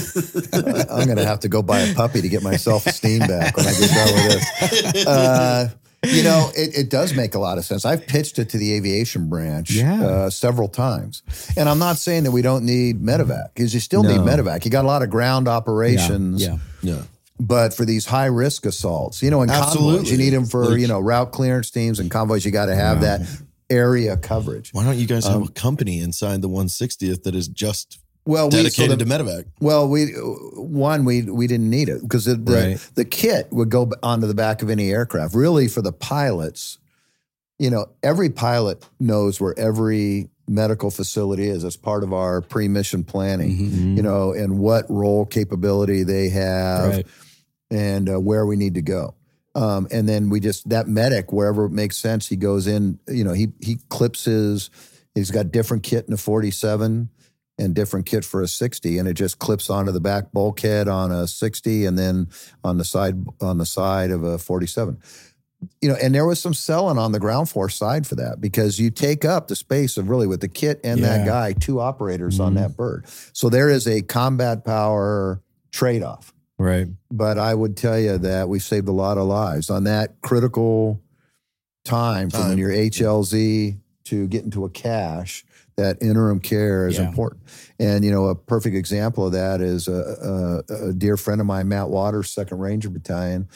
(laughs) I'm going to have to go buy a puppy to get my self esteem back when I get done with this. Uh, you know, it, it does make a lot of sense. I've pitched it to the aviation branch Yeah. uh, several times. And I'm not saying that we don't need medevac because you still need medevac. You got a lot of ground operations. Yeah. Yeah. but for these high risk assaults, you know, in convoys, Absolutely. you need them for you know route clearance teams and convoys. You got to have that area coverage. Why don't you guys have Um, a company inside the 160th that is just Well, we so dedicated the, to medevac? well we one we we didn't need it because the the, Right. the kit would go onto the back of any aircraft. Really, for the pilots, you know, every pilot knows where every medical facility is as part of our pre-mission planning. Mhm. You know, and what role capability they have. Right. and uh, where we need to go. Um, and then we just that medic wherever it makes sense, he goes in. You know, he he clips his. He's got different kit in a forty-seven and different kit for a sixty, and it just clips onto the back bulkhead on a sixty, and then on the side on the side of a forty-seven. You know, and there was some selling on the ground force side for that because you take up the space of really with the kit and that guy, two operators on Mhm. that bird. So there is a combat power trade-off Right. but I would tell you that we saved a lot of lives on that critical time from when Time. you're HLZ to get into a CSH. That interim care is Yeah. important, and you know a perfect example of that is a, a, a dear friend of mine, Matt Waters, Second Ranger Battalion,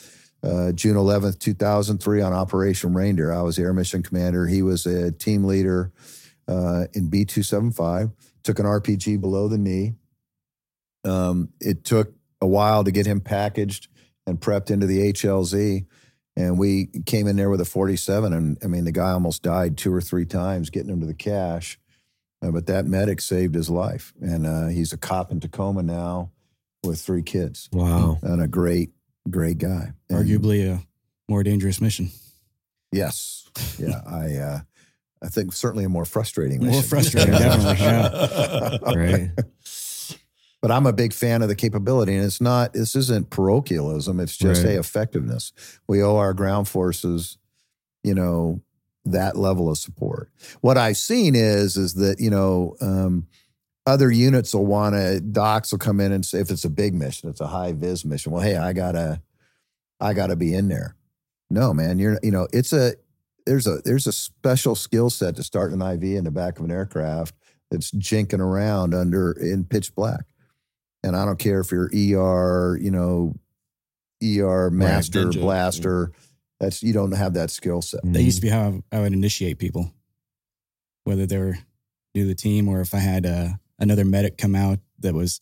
uh, June 11th, 2003, on Operation Reindeer. I was Air Mission Commander. He was a team leader uh, in B275. Took an RPG below the knee. Um, it took a a while to get him packaged and prepped into the HLZ. And we came in there with a 47, and I mean, the guy almost died two or three times getting him to the CSH. Uh, but that medic saved his life, and uh, he's a cop in Tacoma now with three kids Wow. and a great, great guy. And Arguably a more dangerous mission. yes, yeah. I, uh, I think certainly a more frustrating. More frustrating, definitely. Yeah. (laughs) Right. But I'm a big fan of the capability, and it's not. This isn't parochialism. It's just Right. a effectiveness. We owe our ground forces, you know, that level of support. What I've seen is is that you know um, other units will want to. Docs will come in and say if it's a big mission, it's a high vis mission. Well, hey, I gotta, I gotta be in there. No, man, you're you know it's a there's a there's a special skill set to start an IV in the back of an aircraft that's jinking around under in pitch black. And I don't care if you're ER, you know, ER master, ninja. blaster. That's you don't have that skill set. That used to be how I would initiate people, whether they were new to the team or if I had uh, another medic come out that was.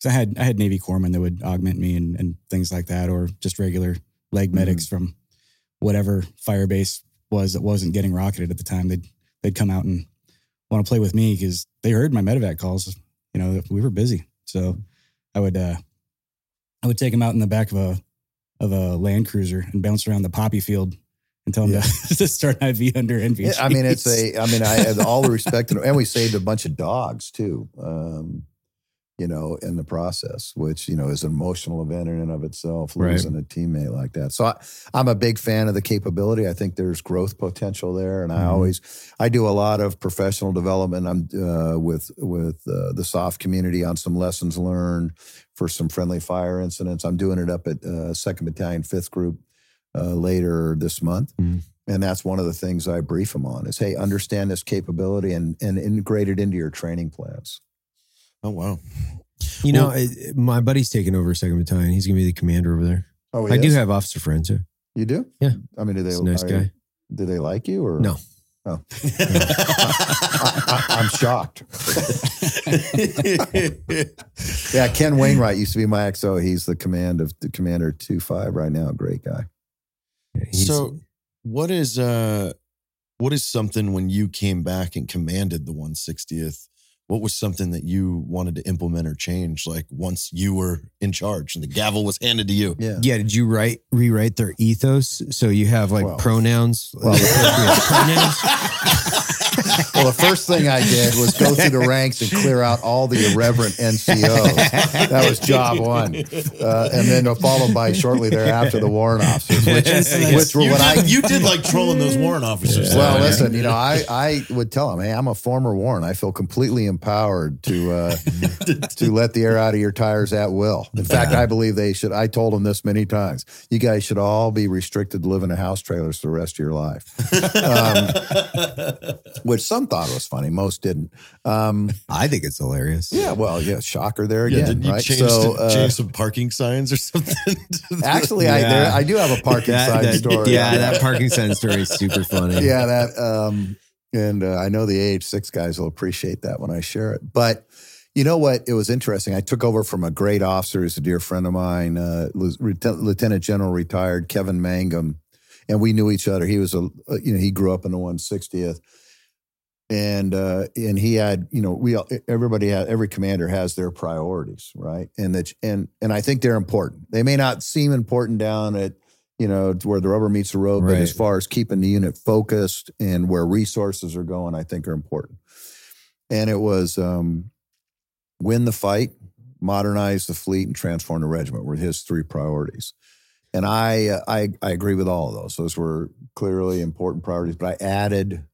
Cause I had I had Navy corpsmen that would augment me and, and things like that, or just regular leg medics from whatever fire base was that wasn't getting rocketed at the time. They'd they'd come out and want to play with me because they heard my medevac calls. You know, we were busy, so I would uh, I would take them out in the back of a of a Land Cruiser and bounce around the poppy field and tell them Yeah. to, (laughs) to start IV under NVG. Yeah, I mean, it's a. I mean, I have all the respect, and, and we saved a bunch of dogs too. Um, you know, in the process, which you know is an emotional event in and of itself, Right. losing a teammate like that. So I, I'm a big fan of the capability. I think there's growth potential there, and I Mhm. always, I do a lot of professional development. I'm uh, with with uh, the SOF community on some lessons learned for some friendly fire incidents. I'm doing it up at uh, Second Battalion, Fifth Group uh, later this month. Mhm. And that's one of the things I brief them on is, hey, understand this capability and, and integrate it into your training plans. Oh wow. You know, I, my buddy's taking over second battalion. He's gonna be the commander over there. Oh, I do have officer friends. Yeah. You do? Yeah. I mean, do they? He's a nice are- guy. Do they like you or No. Oh, I, (laughs) I, I'm shocked. (laughs) Yeah, Ken Wainwright used to be my XO. He's the command of the commander two five right now. Great guy. He's- so what is uh what is something when you came back and commanded the 160th what was something that you wanted to implement or change like once you were in charge and the gavel was handed to you Yeah. yeah, did you write rewrite their ethos so you have like Well- pronouns? Well- (laughs) (laughs) pronouns. Well, the first thing I did was go through the ranks and clear out all the irreverent NCOs. That was job one, uh, and then followed by shortly thereafter the warrant officers, which, which were you, what did, I you did like trolling those warrant officers Well, though. listen, you know, I, I would tell them, hey, I'm a former warrant. I feel completely empowered to uh, to let the air out of your tires at will. In fact, I believe they should. I told them this many times. You guys should all be restricted to live in a house trailers for the rest of your life, um, which some thought it was funny. Most didn't. Um, (laughs) I think it's hilarious. yeah, well, yeah, shocker there yeah, again, did you right? change, so, uh, change some parking signs or (laughs) something actually, I there, I do have a parking That- sign that- story. Yeah, that parking sign story is super funny. (laughs) yeah, that um and uh, I know the AH6 guys will appreciate that when I share it. But you know what? It was interesting. I took over from a great officer who's a dear friend of mine, uh, Lieutenant Lieutenant General retired Kevin Mangum, and we knew each other. He was a you know he grew up in the 160th, and uh, and he had you know we everybody had every commander has their priorities right, and that and and I think they're important. They may not seem important down at you know where the rubber meets the road, but as far as keeping the unit focused and where resources are going, I think are important. And it was um, win the fight, modernize the fleet, and transform the regiment were his three priorities. And I, uh, I, I agree with all of those. Those were clearly important priorities. But I added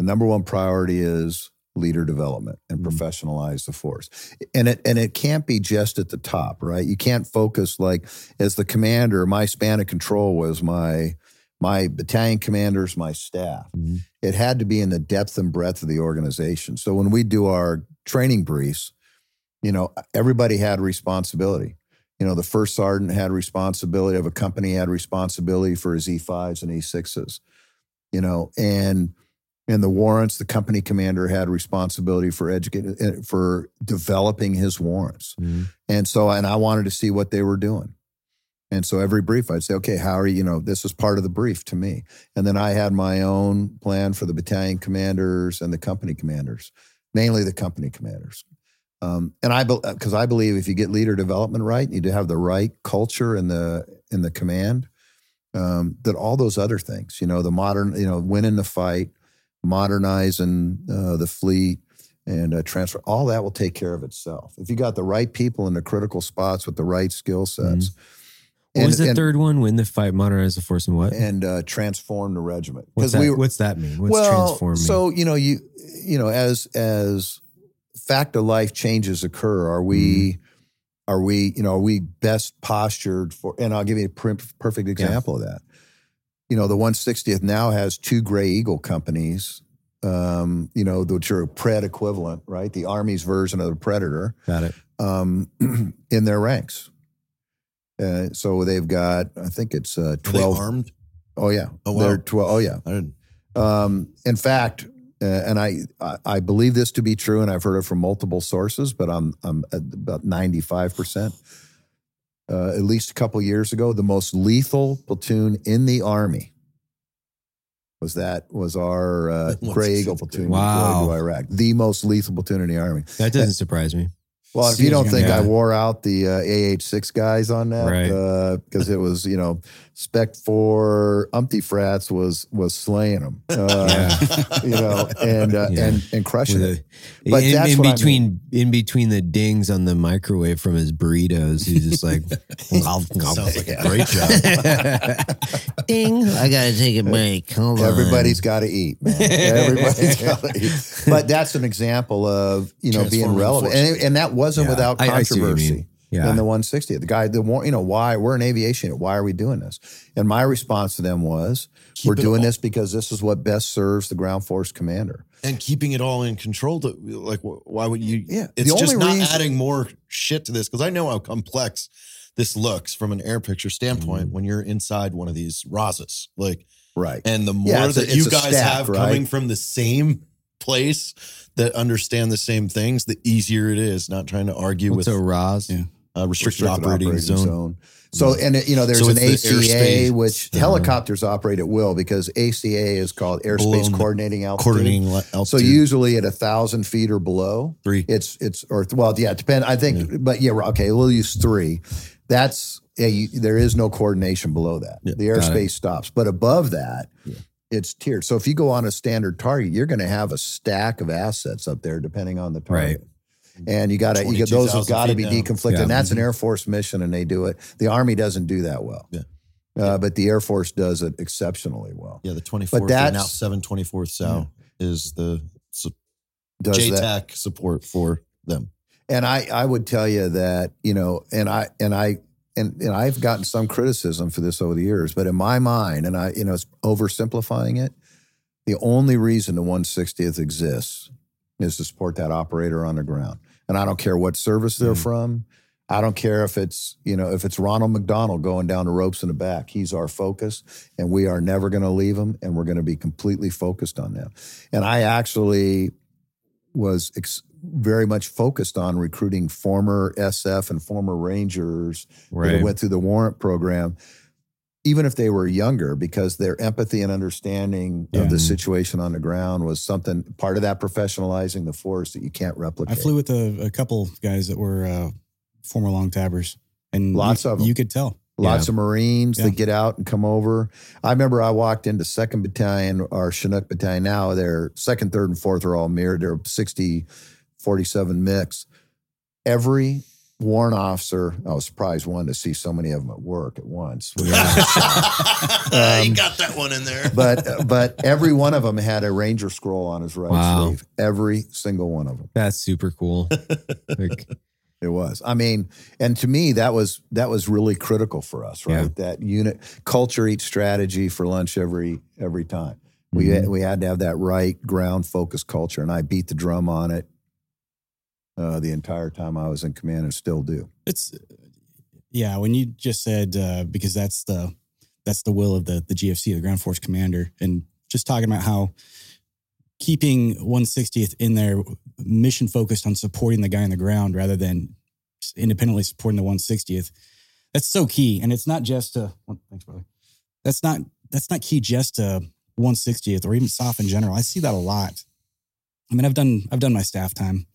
the number one priority is leader development and Mhm. professionalize the force. And it and it can't be just at the top, right? You can't focus like as the commander. My span of control was my my battalion commanders, my staff. Mhm. It had to be in the depth and breadth of the organization. So when we do our training briefs, you know, everybody had responsibility. You know, the first sergeant had responsibility of a company had responsibility for his E5s and E6s. You know, and and the warrants, the company commander had responsibility for educating for developing his warrants. Mhm. And so, and I wanted to see what they were doing. And so every brief, I'd say, okay, how are you? You know, this is part of the brief to me. And then I had my own plan for the battalion commanders and the company commanders, mainly the company commanders. Um, and I, because I believe if you get leader development right, you do have the right culture in the in the command. Um, that all those other things, you know, the modern, you know, winning the fight, modernizing uh, the fleet, and uh, transfer, all that will take care of itself. If you got the right people in the critical spots with the right skill sets, What was the and, third one? Win the fight, modernize the force, and what? and uh, transform the regiment. What's that, what's that mean? What's well, transform mean? so you know, you you know, as as fact of life changes occur, are we are we you know are we best postured for? And I'll give you a per- perfect example of that. You know, the 160th now has two Gray Eagle companies. Um, you know, which are Pred equivalent, right? The Army's version of the Predator Got it. um, (clears throat) in their ranks. Uh, so they've got, I think it's uh, Are they 12. armed? Oh, yeah. Oh, wow. They're 12. Oh, yeah. I didn't. Um, in fact, uh, and I, I I believe this to be true, and I've heard it from multiple sources, but I'm I'm at about ninety five percent. Uh, At least a couple years ago, the most lethal platoon in the army was that was our uh, Gray Eagle platoon Wow. deployed to Iraq. The most lethal platoon in the army. That doesn't surprise me. Well, if you don't gonna think I wore out the uh, AH6 guys on that, Right. because it was, you know, Spec 4 Umpty Frats was was slaying them, uh, (laughs) you know, and uh, Yeah. and and crushing With it. But in, that's in what I between in between the dings on the microwave from his burritos, he's just like (laughs) Sounds like a great job. (laughs) Ding. I got to take a break. Hold. Everybody's got to eat, man. Everybody's got to eat. But that's an example of you know being relevant, and, and that wasn't Yeah. without I- I see what you mean. controversy. Yeah. in the 160. The guy, the more, you know, why we're in aviation. Why are we doing this? And my response to them was, Keep we're doing all- this because this is what best serves the ground force commander. and keeping it all in control. To, like, why would you? Yeah, it's just not reason- adding more shit to this because I know how complex this looks from an air picture standpoint Mm. when you're inside one of these ROZs. Like, Right. and the more Yeah, it's a- that you guys stack, have right? coming from the same place that understand the same things, the easier it is. Not trying to argue what's with a Roz? Yeah. uh, restricted, operating, zone. So, and it, you know, there's So an the ACA, airspace, which uh, helicopters operate at will because ACA is called airspace coordinating altitude. Coordinating altitude. So usually at a thousand feet or below, three. it's it's or well, yeah, it depend. I think, but yeah, okay, we'll use three. That's yeah, you, there is no coordination below that. Yeah, the airspace stops, but above that, it's tiered. So if you go on a standard target, you're going to have a stack of assets up there, depending on the target. Right. And you got to, you get those have got to be feet deconflicted. Yeah. And that's an Air Force mission, and they do it. The Army doesn't do that well. Yeah. Uh, but the Air Force does it exceptionally well. Yeah, the 24th, But or now that's- 724th South is the su- Does that. Support for them. And I, I would tell you that, you know, and I, and I, and, and I've gotten some criticism for this over the years, but in my mind, and I, you know, it's oversimplifying it. The only reason the 160th exists is to support that operator on the ground. And I don't care what service they're mm. from. I don't care if it's, you know, if it's Ronald McDonald going down the ropes in the back. He's our focus, and we are never going to leave him, and we're going to be completely focused on them. And I actually was ex- very much focused on recruiting former SF and former Rangers that went through the warrant program, even if they were younger, because their empathy and understanding Yeah. of the situation on the ground was something part of that professionalizing the force that you can't replicate. I flew with a, a couple guys that were uh, former long tabbers, and Lots you, of 'em. You could tell. Lots of Marines Yeah. that get out and come over. I remember I walked into Second Battalion or Chinook Battalion. Now they're second, third, and fourth are all mirrored. They're 60, 47 mix. Every warrant officer, I was surprised one to see so many of them at work at once. you (laughs) got that one in there. but (laughs) but every one of them had a ranger scroll on his right Wow. sleeve. Every single one of them. That's super cool. (laughs) Like, It was. I mean, and to me, that was that was really critical for us, right? Yeah. That unit culture eats strategy for lunch every every time. We Mhm. had, we had to have that right ground focused culture, and I beat the drum on it uh, the entire time I was in command, and still do. It's yeah. When you just said uh, because that's the that's the will of the the GFC, the Ground Force Commander, and just talking about how keeping 160th in there, mission focused on supporting the guy on the ground rather than independently supporting the 160th. That's so key, and it's not just a. well, thanks, brother. That's not that's not key just to 160th or even SOF in general. I see that a lot. I mean, I've done I've done my staff time.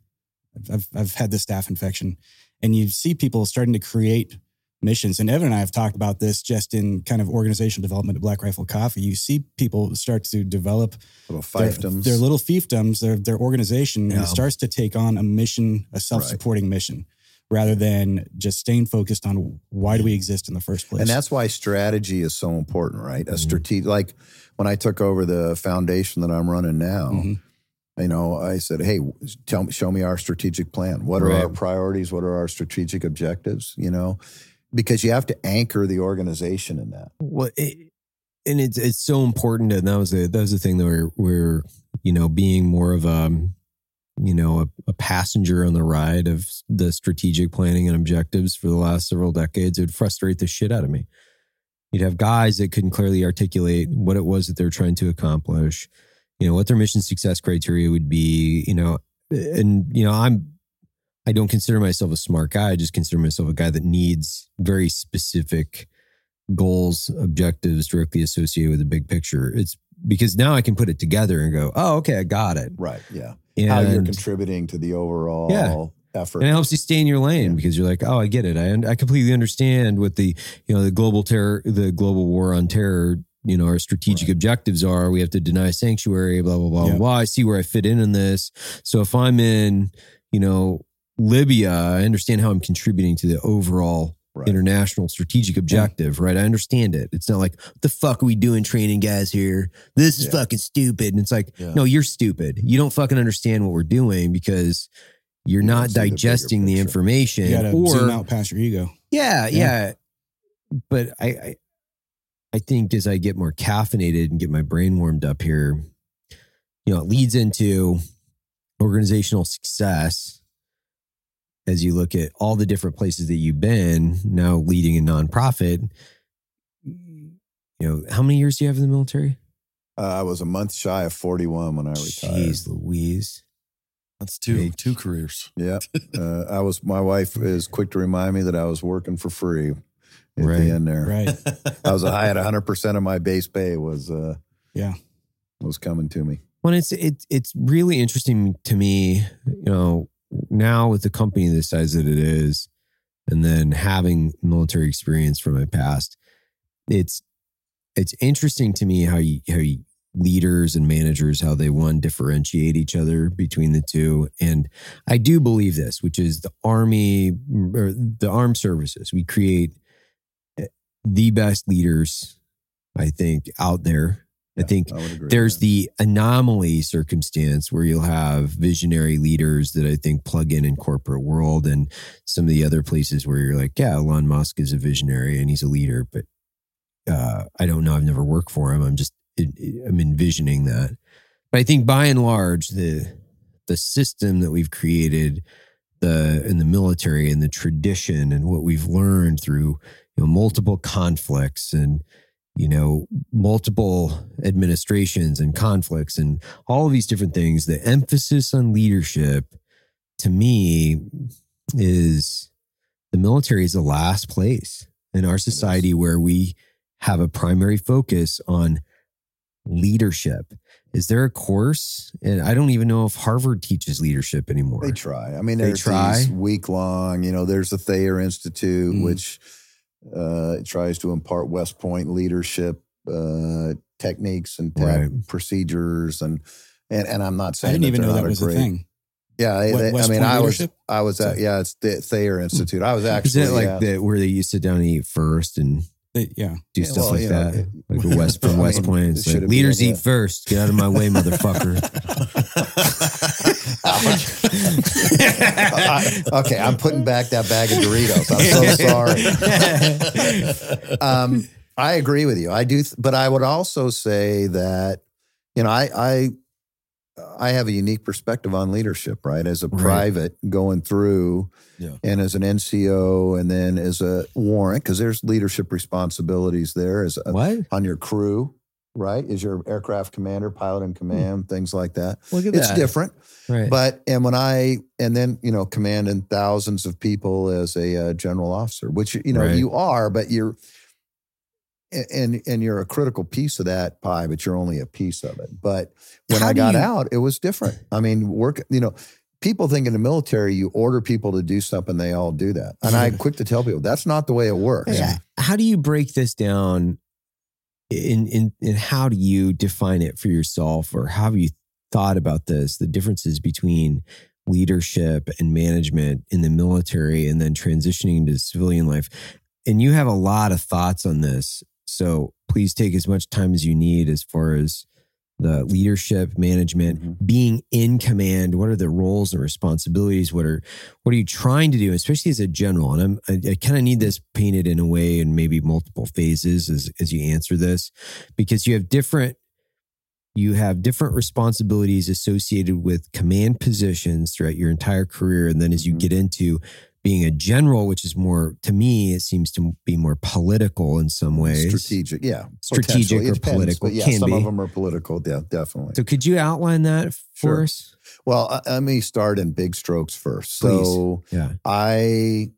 I've I've, had the staph infection, and you see people starting to create missions. And Evan and I have talked about this just in kind of organizational development at Black Rifle Coffee. You see people start to develop Little their, fiefdoms. their little fiefdoms, their their organization, and it starts to take on a mission, a self-supporting mission, rather than just staying focused on why do we exist in the first place. And that's why strategy is so important, right? A Mhm. strategic, like when I took over the foundation that I'm running now, Mhm. You know, I said, "Hey, tell me, show me our strategic plan. What are our priorities? What are our strategic objectives? You know, because you have to anchor the organization in that. Well, it, and it's it's so important, and that was the that was the thing that we're we're you know being more of a you know a, a passenger on the ride of the strategic planning and objectives for the last several decades. It would frustrate the shit out of me. You'd have guys that couldn't clearly articulate what it was that they're trying to accomplish. You know what their mission success criteria would be. You know, and you know I'm I don't consider myself a smart guy. I just consider myself a guy that needs very specific goals, objectives directly associated with the big picture. It's because now I can put it together and go, oh, okay, I got it. Right. Yeah. And, How you're contributing to the overall Yeah. effort. and it helps you stay in your lane Yeah. because you're like, oh, I get it. I I completely understand what the you know the global terror, the global war on terror. You know, our strategic Right. objectives are we have to deny sanctuary, blah blah blah Yeah. blah. I see where I fit in in this. So if I'm in, you know, Libya, I understand how I'm contributing to the overall Right. international strategic objective, right? I understand it. It's not like, what the fuck are we doing training guys here? This is Yeah. fucking stupid. And it's like, Yeah. no, you're stupid. You don't fucking understand what we're doing because you're You not see the digesting the, information. you got to or zoom out past your ego. yeah, Yeah. yeah. But I, I I think as I get more caffeinated and get my brain warmed up here, you know, it leads into organizational success as you look at all the different places that you've been, now leading a nonprofit. You know, how many years do you have in the military? Uh, I was a month shy of 41 when I retired. Jeez Louise. That's two Big. two careers. Yeah. (laughs) Uh, I was, my wife is quick to remind me that I was working for free at Right. the end there. Right. (laughs) I was, I had 100% of my base pay was, uh, Yeah. was coming to me. Well, it's it's it's really interesting to me, you know, now with the company the size that it is, and then having military experience from my past, it's it's interesting to me how you how you, leaders and managers how they one differentiate each other between the two, and I do believe this, which is the army or the armed services. We create the best leaders, I think, out there. I think I agree. there's that. the anomaly circumstance where you'll have visionary leaders that I think plug in in corporate world and some of the other places where you're like, yeah, Elon Musk is a visionary and he's a leader, but uh, I don't know. I've never worked for him. I'm just I'm envisioning that. But I think by and large, the the system that we've created the in the military and the tradition and what we've learned through you know multiple conflicts and you know multiple administrations and conflicts and all of these different things the emphasis on leadership to me is the military is the last place in our society where we have a primary focus on leadership is there a course and i don't even know if harvard teaches leadership anymore They try. I mean, They try? week long, you know, there's the Thayer Institute, Mhm. which uh, it tries to impart West Point leadership uh, techniques and tech Right. procedures. And, and, and I'm not saying I didn't even know that a was a great- thing. Yeah. What, they- I mean, I was, leadership? I was at, yeah, it's the Thayer Institute. I was actually it like at- the where they used to down eat first and They- yeah. do Yeah, stuff well, like you know, that it- like the west from (laughs) west mean, point it's like, leaders eat first get out of my way (laughs) motherfucker I- (laughs) okay, I'm putting back that bag of Doritos. I'm so sorry. um, I agree with you. I do, th- but I would also say that you know I I I have a unique perspective on leadership, right? As a Right. private going through, Yeah. and as an NCO, and then as a warrant, because there's leadership responsibilities there as a, what on your crew. right? Is your aircraft commander, pilot in command, things like that. Look at It's that. different. Right. But and when I and then you know commanding thousands of people as a uh, general officer, which you know Right. you are, but you're and and you're a critical piece of that pie, but you're only a piece of it. But when How I got you- out, it was different. I mean, work. You know, people think in the military you order people to do something, they all do that, and I'm (laughs) quick to tell people that's not the way it works. Yeah. How do you break this down in in in how do you define it for yourself or how have you thought about this the differences between leadership and management in the military and then transitioning to civilian life and you have a lot of thoughts on this so please take as much time as you need as far as the leadership management Mhm. being in command what are the roles and responsibilities what are what are you trying to do especially as a general and i'm i, I kind of need this painted in a way in maybe multiple phases as as you answer this because you have different you have different responsibilities associated with command positions throughout your entire career and then as you Mhm. get into being a general which is more to me it seems to be more political in some ways Strategic, yeah, Strategic or depends, political, yeah, some be. of them are political. Yeah, definitely. so could you outline that for Sure. us Well, uh, let me start in big strokes first. Please. So yeah I,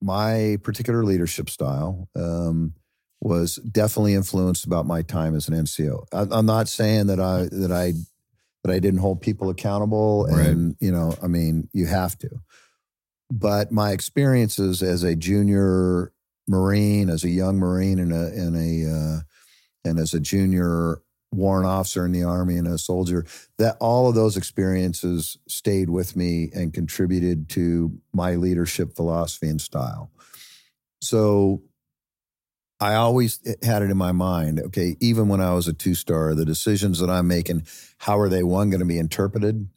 my particular leadership style um, was definitely influenced about my time as an NCO. I, I'm not saying that I that I that I didn't hold people accountable, Right. and you know, I mean, you have to. But my experiences as a junior Marine, as a young Marine, and a and a uh, and as a junior warrant officer in the Army and a soldier, that all of those experiences stayed with me and contributed to my leadership philosophy and style. So I always had it in my mind, okay, even when I was a two star, the decisions that I'm making, how are they one going to be interpreted?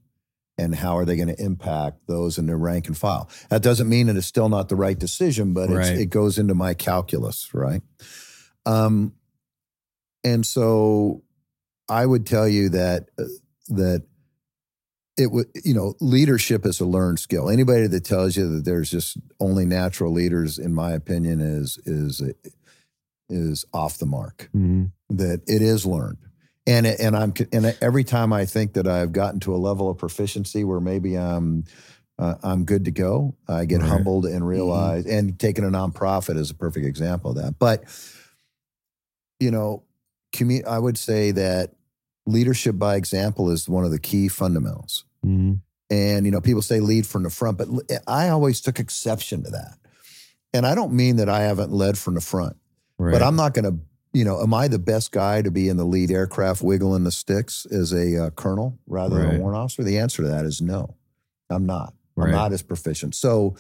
And how are they going to impact those in their rank and file? That doesn't mean that it's still not the right decision, but it's, Right. it goes into my calculus, right? Um, and so I would tell you that uh, that it would you know leadership is a learned skill. Anybody that tells you that there's just only natural leaders, in my opinion, is is is off the mark. Mhm. That it is learned, and and I'm and every time I think that I've gotten to a level of proficiency where maybe I'm uh, I'm good to go, I get Right. humbled and realize. And taking a nonprofit is a perfect example of that. But you know, commu- I would say that leadership by example is one of the key fundamentals. Mhm. And you know, people say lead from the front, but I always took exception to that. And I don't mean that I haven't led from the front, right but I'm not going to. You know, am I the best guy to be in the lead aircraft wiggling the sticks as a uh, colonel rather than a warrant officer? The answer to that is no. I'm not. I'm not as proficient. So,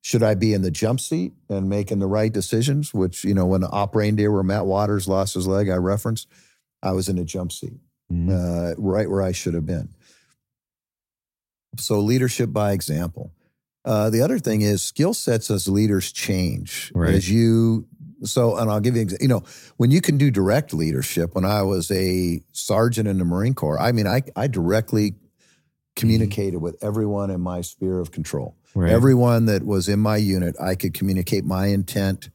should I be in the jump seat and making the right decisions? Which you know, when the operating day where Matt Waters lost his leg, I referenced, I was in the jump seat Mhm. uh, right where I should have been. So leadership by example. Uh, the other thing is skill sets as leaders change Right. as you. So, and I'll give you, you know, when you can do direct leadership. When I was a sergeant in the Marine Corps, I mean, I I directly communicated with everyone in my sphere of control. right Everyone that was in my unit, I could communicate my intent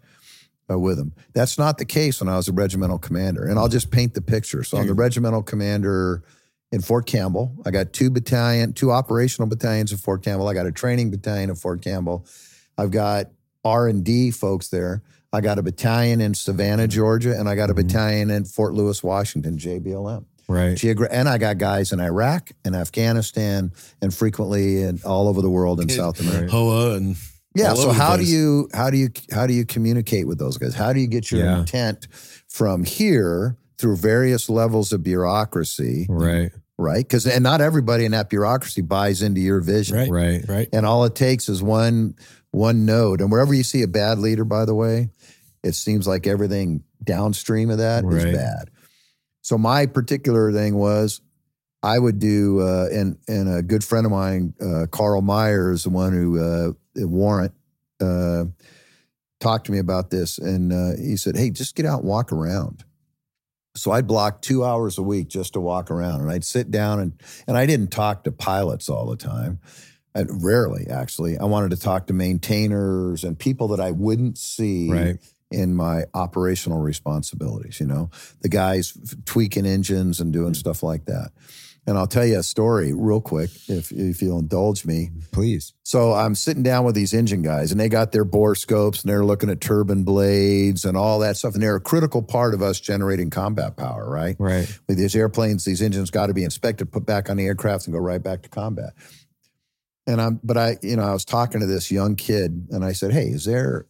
uh, with them. That's not the case when I was a regimental commander. And I'll just paint the picture. So I'm the regimental commander in Fort Campbell. I got two battalion, two operational battalions in Fort Campbell. I got a training battalion in Fort Campbell. I've got R and D folks there. I got a battalion in Savannah, Georgia, and I got a Mhm. battalion in Fort Lewis, Washington, JBLM. right Geogra- and I got guys in Iraq and Afghanistan and frequently in all over the world in Okay. South America. Hoa and Yeah. So over the how do you how do you how do you communicate with those guys? How do you get your Yeah. intent from here through various levels of bureaucracy, right right? Because and not everybody in that bureaucracy buys into your vision. Right. right Right. And all it takes is one one node. And wherever you see a bad leader, by the way, it seems like everything downstream of that is Right. bad. So my particular thing was I would do, uh, and and a good friend of mine, uh, Carl Myers, the one who uh, warrant, uh, talked to me about this, and uh, he said, "Hey, just get out and walk around." So I'd block two hours a week just to walk around, and I'd sit down and and I didn't talk to pilots all the time. I, rarely, actually. I wanted to talk to maintainers and people that I wouldn't see right in my operational responsibilities. You know, the guys tweaking engines and doing mm-hmm. stuff like that. And I'll tell you a story real quick, if if you'll indulge me. Mm-hmm. Please. So I'm sitting down with these engine guys, and they got their bore scopes, and they're looking at turbine blades and all that stuff, and they're a critical part of us generating combat power, right? Right. With these airplanes, these engines got to be inspected, put back on the aircraft, and go right back to combat. And I'm, but I, you know, I was talking to this young kid, and I said, "Hey, is there,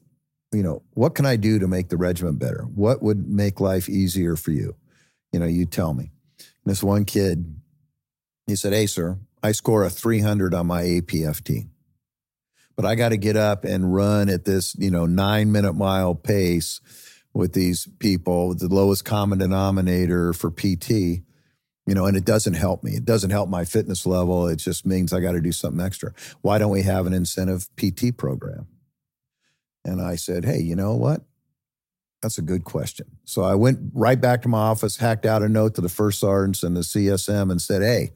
you know, what can I do to make the regiment better? What would make life easier for you? You know, you tell me." And this one kid, he said, "Hey, sir, I score a 300 on my APFT, but I got to get up and run at this, you know, nine minute mile pace." With these people, the lowest common denominator for PT, you know, and it doesn't help me. It doesn't help my fitness level. It just means I got to do something extra. Why don't we have an incentive PT program? And I said, hey, you know what? That's a good question. So I went right back to my office, hacked out a note to the first sergeants and the CSM and said, hey,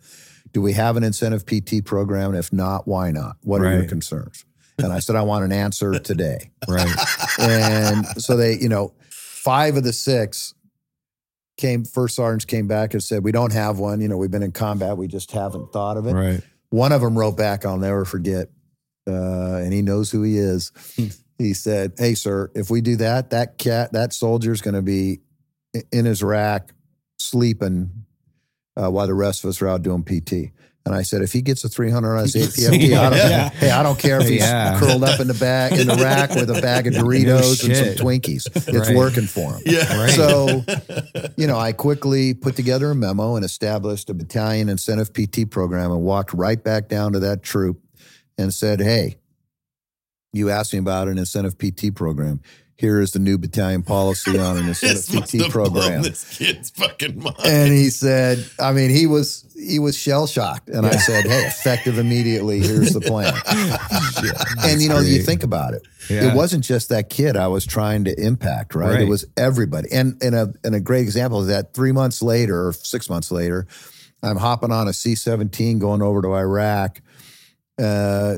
do we have an incentive PT program? And if not, why not? What are your concerns? And I said, I want an answer (laughs) today. Right. And so they, you know, five of the six came, first sergeants came back and said, we don't have one. You know, we've been in combat. We just haven't thought of it. right. One of them wrote back, I'll never forget, uh, and he knows who he is. He said, Hey, sir, if we do that, that cat, that soldier's going to be in his rack sleeping uh, while the rest of us are out doing PT. And I said, if he gets a 300 on his (laughs) APFT, I don't, Yeah. hey, I don't care if he's Yeah. curled up in the bag in the (laughs) rack with a bag of Doritos and some. Twinkies. It's Right. working for him. Yeah. Right. So, you know, I quickly put together a memo and established a battalion incentive PT program and walked right back down to that troop and said, Hey, you asked me about an incentive PT program. Here is the new battalion policy on an (laughs) incentive PT program. this kid's fucking mind. And he said, I mean, he was he was shell shocked. And I said, Hey, effective immediately. Here's the plan. (laughs) and you know, you think about it. Yeah. It wasn't just that kid I was trying to impact, right? It was everybody. And and a and a great example is that three months later or six months later, I'm hopping on a C-17 going over to Iraq. Uh,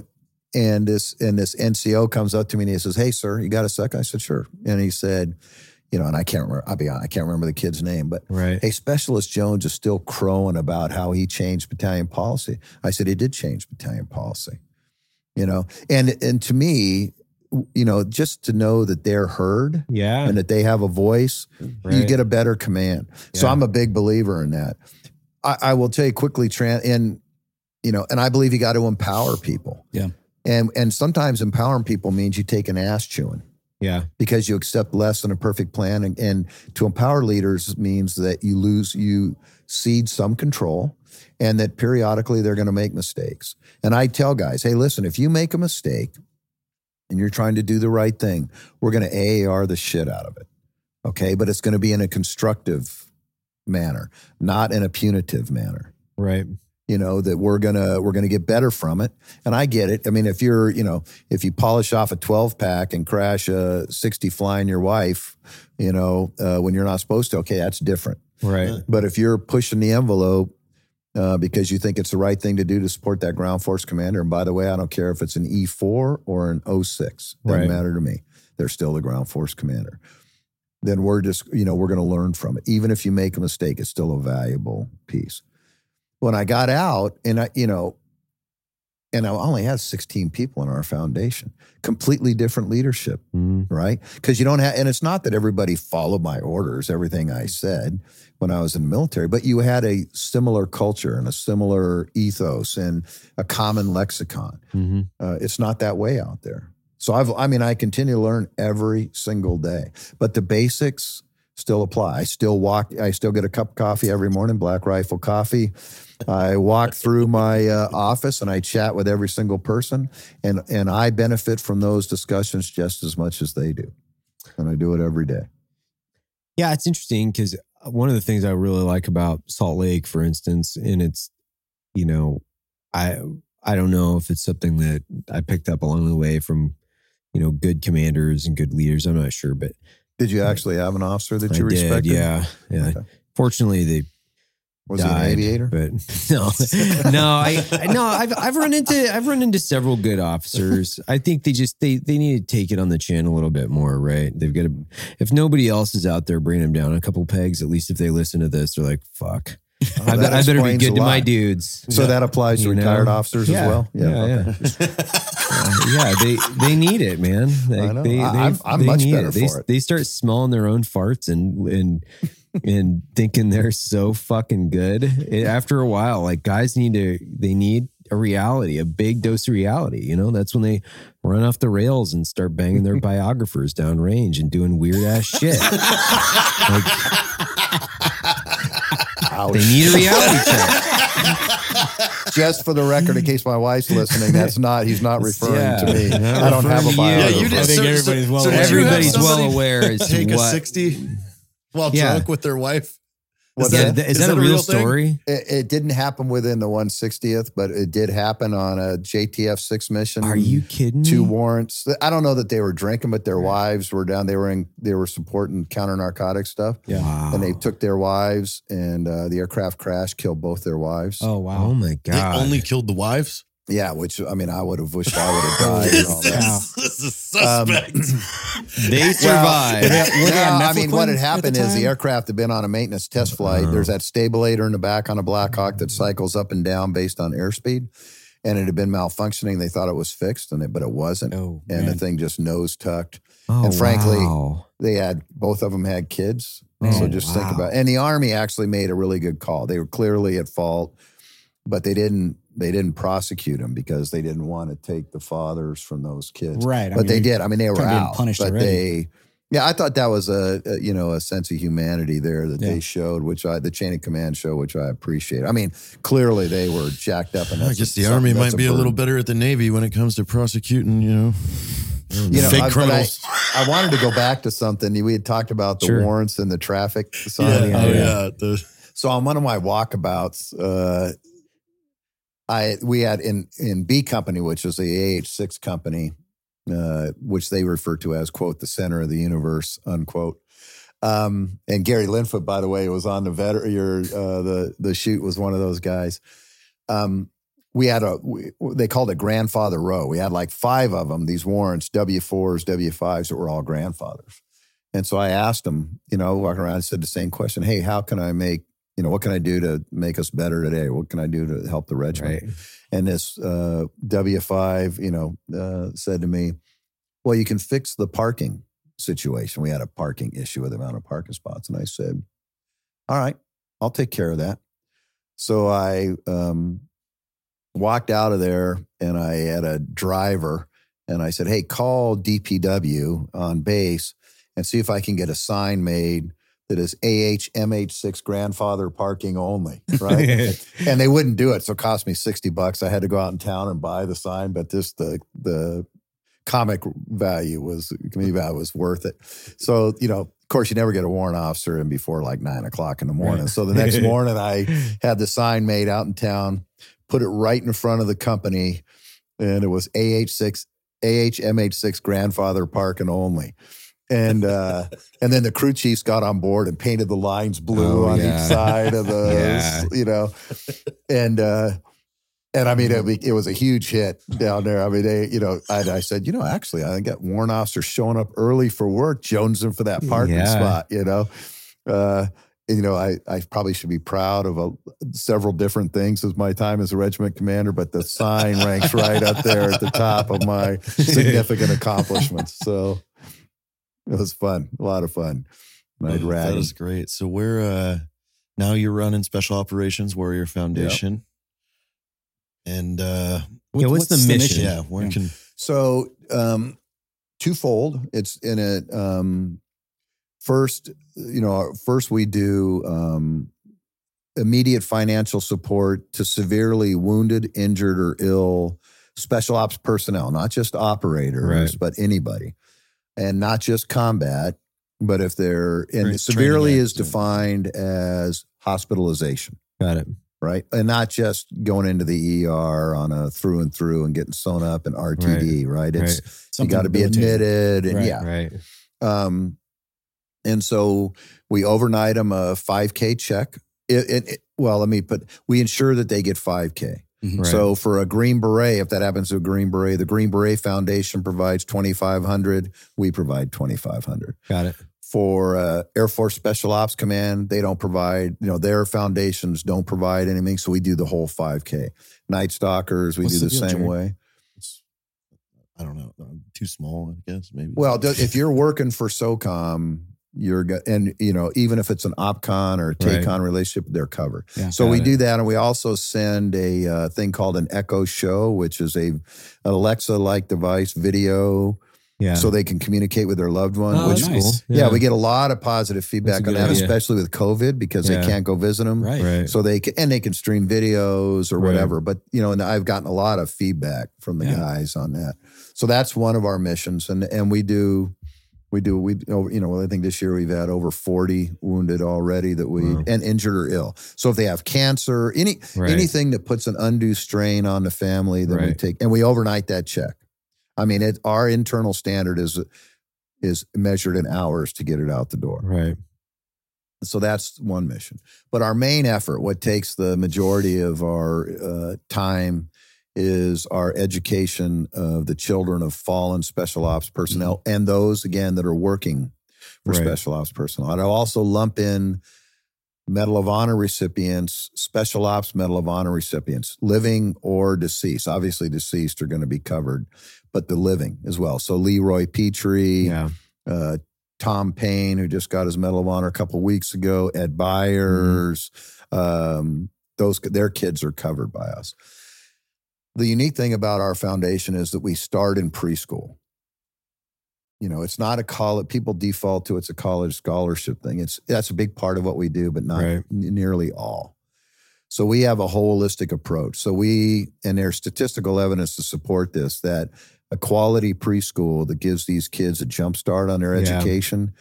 and this and this NCO comes up to me and he says, Hey, sir, you got a sec? I said, Sure. And he said, you know, and I can't remember, I'll be honest, I can't remember the kid's name, but Right. Hey, Specialist Jones is still crowing about how he changed battalion policy. I said he did change battalion policy. You know, and and to me, you know, just to know that they're heard Yeah. and that they have a voice, you get a better command. So I'm a big believer in that. I, I will tell you quickly, Tran, and you know, and I believe you got to empower people. Yeah. And and sometimes empowering people means you take an ass chewing Yeah. because you accept less than a perfect plan. And, and to empower leaders means that you lose, you cede some control and that periodically they're going to make mistakes. And I tell guys, hey, listen, if you make a mistake and you're trying to do the right thing, we're going to AAR the shit out of it. Okay. But it's going to be in a constructive manner, not in a punitive manner Right. You know that we're gonna we're gonna get better from it. And i get it. I mean if you're you know if you polish off a 12 pack and crash a 60 flying your wife you know uh, when you're not supposed to okay that's different. Right. but if you're pushing the envelope uh, because you think it's the right thing to do to support that ground force commander and by the way i don't care if it's an e4 or an o6 doesn't Right. matter to me. They're still the ground force commander. Then we're just you know we're going to learn from it. Even if you make a mistake it's still a valuable piece when I got out, and I, you know, and I only had 16 people in our foundation, completely different leadership, Mhm. right? Because you don't have, and it's not that everybody followed my orders, everything I said when I was in the military, but you had a similar culture and a similar ethos and a common lexicon. Mhm. Uh, it's not that way out there. So I've, I mean, I continue to learn every single day, but the basics still apply. I still walk, I still get a cup of coffee every morning, Black Rifle coffee. I walk through my uh, office and I chat with every single person, and and I benefit from those discussions just as much as they do, and I do it every day. Yeah, it's interesting because one of the things I really like about Salt Lake, for instance, and it's, you know, I I don't know if it's something that I picked up along the way from, you know, good commanders and good leaders. I'm not sure, but Did you actually have an officer that I you did. respected? Yeah, yeah. Okay. Fortunately, they Was he an aviator? But (laughs) no, (laughs) no, I I- no, I've I've run into I've run into several good officers. I think they just they they need to take it on the chin a little bit more, right? They've got to. If nobody else is out there bringing them down a couple pegs, at least if they listen to this, they're like, "Fuck, I, that I better be good to my dudes." So that applies to You know? retired officers Yeah, as well. yeah, okay. yeah. Uh, (laughs) yeah, they they need it, man. Like, know. They, I- they, I'm- I'm they much better it. They, for it. they start smelling their own farts and and and thinking they're so fucking good. It- after a while, like guys need to they need a reality, a big dose of reality. You know, that's when they run off the rails and start banging their (laughs) biographers down range and doing weird ass shit. (laughs) like, they need a reality (laughs) check. Just for the record, in case my wife's listening, that's not. He's not referring Yeah. to me. Yeah, I don't have a referring to you. biographer. I think so- everybody's well so aware. did you have Everybody's well aware as to Take a 60 while Yeah. drunk with their wife. What's Yeah, that? th- is, Is that, that a a real, real story? It, it didn't happen within the 160th, but it did happen on a JTF six mission. Are you kidding me? Two warrants. I don't know that they were drinking, but their wives were down. They were in. They were supporting counter narcotic stuff, Yeah. Wow. and they took their wives, and uh, the aircraft crash killed both their wives. Oh wow! Oh my They god! only killed the wives. Yeah, which I mean, I would have wished I would have (laughs) died. and all this, that. Wow. is, this is Um, suspect. (laughs) they survived. Were they- were No, I mean, what had happened the is the aircraft had been on a maintenance test flight. Oh. There's that stabilator in the back on a Black Hawk that cycles up and down based on airspeed, and it had been malfunctioning. They thought it was fixed, and it, but it wasn't. Oh, and the man. thing just nose tucked. Oh, and frankly, wow. They had both of them had kids. Oh, so just think wow. about. And the army actually made a really good call. They were clearly at fault, but they didn't. They didn't prosecute them because they didn't want to take the fathers from those kids. Right. I but they did. I mean, they were kinda out. punished but already. they, yeah, I thought that was a, a you know a sense of humanity there that Yeah. they showed, which I the chain of command show, which I appreciate. I mean, clearly they were jacked up, and I guess the army that's might be a little better at the Navy when it comes to prosecuting, you know, You know, fake I, but I, criminals. I wanted to go back to something we had talked about the Sure. warrants and the traffic. sign. yeah, yeah, oh, yeah. yeah. The, So on one of my walkabouts, uh, I we had in in B company, which is the AH six company, uh, which they refer to as quote the center of the universe unquote. Um, and Gary Linfoot, by the way, was on the veteran. Your uh, the the shoot was one of those guys. Um, we had a we, they called it grandfather row. We had like five of them. These warrants, W fours, W fives, that were all grandfathers. And so I asked them, you know, walking around, I said the same question. Hey, how can I make you know, what can I do to make us better today? What can I do to help the regiment? Right. And this uh, W5, you know, uh, said to me, well, you can fix the parking situation. We had a parking issue with the amount of parking spots. And I said, all right, I'll take care of that. So I um, walked out of there and I had a driver and I said, hey, call DPW on base and see if I can get a sign made that is AHMH6 grandfather parking only, right? (laughs) and they wouldn't do it. So it cost me 60 bucks. I had to go out in town and buy the sign, but just the the comic value was me that was worth it. So, you know, of course you never get a warrant officer in before like nine o'clock in the morning. Right. So the next (laughs) morning I had the sign made out in town, put it right in front of the company, and it was AH6 AHMH6 grandfather parking only. And uh, and then the crew chiefs got on board and painted the lines blue Oh, on yeah. each side of the (laughs) Yeah. you know. And uh and I mean, it, it was a huge hit down there. I mean, they, you know, I, I said, you know, actually, I got warrant officers showing up early for work, jonesing for that parking Yeah. spot. You know, uh, and, you know, I, I probably should be proud of a, several different things as my time as a regiment commander, but the sign ranks right up there at the top of my (laughs) significant accomplishments. So it was fun, a lot of fun. And I'd Oh, rag that 'em. was great. So we're uh now you're running Special Operations Warrior Foundation. And uh Yeah, what's the mission? yeah, where can So, um, twofold. It's in it. Um, first, you know, first we do um, immediate financial support to severely wounded, injured, or ill special ops personnel, not just operators, Right. but anybody, and not just combat. But if they're and Right, severely is defined as hospitalization Got it. right? And not just going into the ER on a through and through and getting sewn up and RTD, right? It's Right. you got to be admitted, and Right, yeah. Right. Um, and so we overnight them a 5K check. It, it, it- well, let me put. We ensure that they get 5K. Mhm. Right. So for a Green Beret, if that happens to a Green Beret, the Green Beret Foundation provides 2,500. We provide 2,500. Got it. For uh, Air Force Special Ops Command, they don't provide. You know, their foundations don't provide anything. So we do the whole 5K. Night Stalkers, we What's do the the, deal, same way. It's, I don't know. uh, Too small, I guess. Maybe. Well, if you're working for SOCOM, you're go- and you know even if it's an OpCon or a Right. Relationship, they're covered. Yeah. So we it. do that, and we also send a uh, thing called an Echo Show, which is a an Alexa-like device video, Yeah. so they can communicate with their loved one. oh, which nice. cool. yeah. we get a lot of positive feedback on that, idea. especially with COVID because Yeah. they can't go visit them. Right. Right. So they can and they can stream videos or Right. whatever. But you know, and I've gotten a lot of feedback from the Yeah. guys on that. So that's one of our missions, and and we do. We do. We you know. I think this year we've had over forty wounded already that we Wow. and injured or ill. So if they have cancer, any Right. anything that puts an undue strain on the family, then we take and we overnight that check. I mean, it, our internal standard is is measured in hours to get it out the door. Right. So that's one mission. But our main effort, what takes the majority of our uh, time, is our education of the children of fallen special ops personnel and those, again, that are working for Right. special ops personnel. And I'll also lump in Medal of Honor recipients, Special Ops Medal of Honor recipients, living or deceased. Obviously, deceased are going to be covered, but the living as well. So Leroy Petry, Yeah. uh, Tom Payne, who just got his Medal of Honor a couple weeks ago, Ed Byers, um, those their kids are covered by us. The unique thing about our foundation is that we start in preschool. You know, it's not a college. People default to it's a college scholarship thing. It's that's a big part of what we do, but not Right. nearly all. So we have a holistic approach. So we and there's statistical evidence to support this that a quality preschool that gives these kids a jump start on their Yeah. education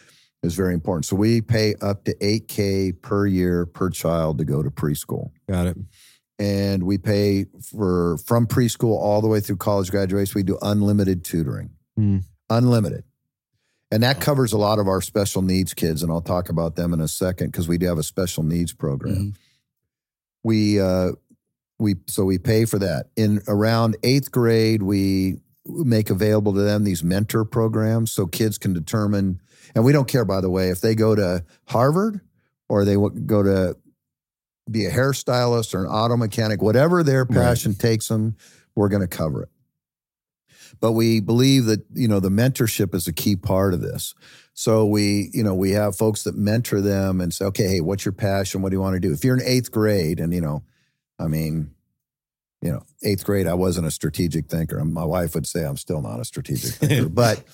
is very important. So we pay up to 8k per year per child to go to preschool. Got it. And we pay for from preschool all the way through college graduation. We do unlimited tutoring. Hmm. Unlimited. And that covers a lot of our special needs kids, and I'll talk about them in a second because we do have a special needs program Mhm. we uh we so we pay for that in around eighth grade we make available to them these mentor programs so kids can determine and we don't care by the way if they go to harvard or they go to be a hairstylist or an auto mechanic whatever their Right. passion takes them we're going to cover it but we believe that you know the mentorship is a key part of this so we, you know, we have folks that mentor them and say, okay, hey, what's your passion? What do you want to do? If you're in eighth grade, and you know, I mean, you know, eighth grade, I wasn't a strategic thinker. My wife would say I'm still not a strategic thinker, (laughs) but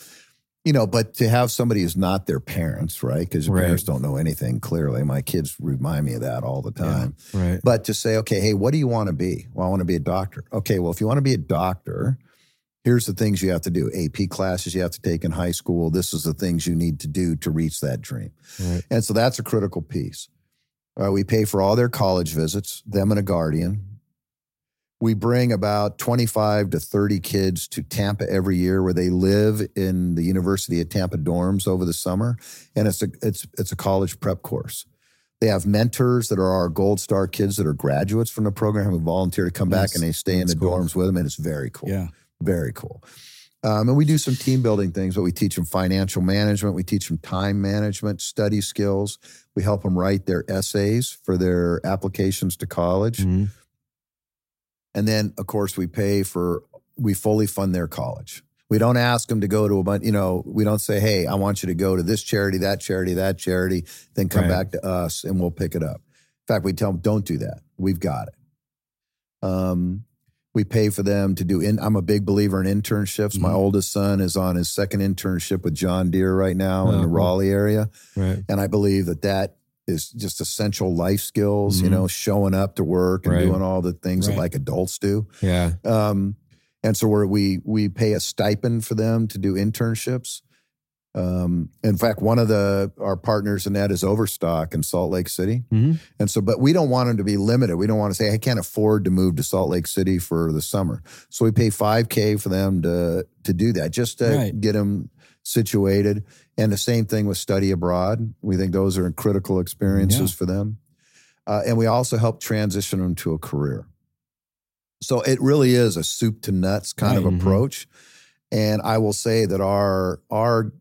you know, but to have somebody who's not their parents, right? Because Right. parents don't know anything. Clearly, my kids remind me of that all the time. Right. But to say, okay, hey, what do you want to be? Well, I want to be a doctor. Okay, well, if you want to be a doctor, here's the things you have to do AP classes you have to take in high school. This is the things you need to do to reach that dream. Right. And so that's a critical piece. Uh, we pay for all their college visits, them and a guardian. We bring about 25 to 30 kids to Tampa every year where they live in the University of Tampa dorms over the summer. And it's a, it's, it's a college prep course. They have mentors that are our gold star kids that are graduates from the program who volunteer to come back and they stay in the cool. dorms with them. And it's very cool. Yeah. Very cool. Um, and we do some team building things, but we teach them financial management. We teach them time management, study skills. We help them write their essays for their applications to college. Mhm. And then, of course, we pay for, we fully fund their college. We don't ask them to go to a bunch, you know, we don't say, hey, I want you to go to this charity, that charity, that charity, then come Right. back to us and we'll pick it up. In fact, we tell them, don't do that. We've got it. Um, we pay for them to do in i'm a big believer in internships my Mhm. oldest son is on his second internship with john deere right now in Oh, the cool. raleigh area Right. and i believe that that is just essential life skills you Mhm. know showing up to work and Right. doing all the things that like adults do Yeah. um, and so we're, we we pay a stipend for them to do internships um, in fact one of the our partners in that is overstock in salt lake city Mhm. and so, but we don't want them to be limited. We don't want to say, I can't afford to move to Salt Lake City for the summer. So we pay 5K for them to, to do that, just to Right. get them situated. And the same thing with study abroad. We think those are critical experiences Yeah. for them. uh, and we also help transition them to a career. So it really is a soup to nuts kind Right. of Mhm. approach. And I will say that our our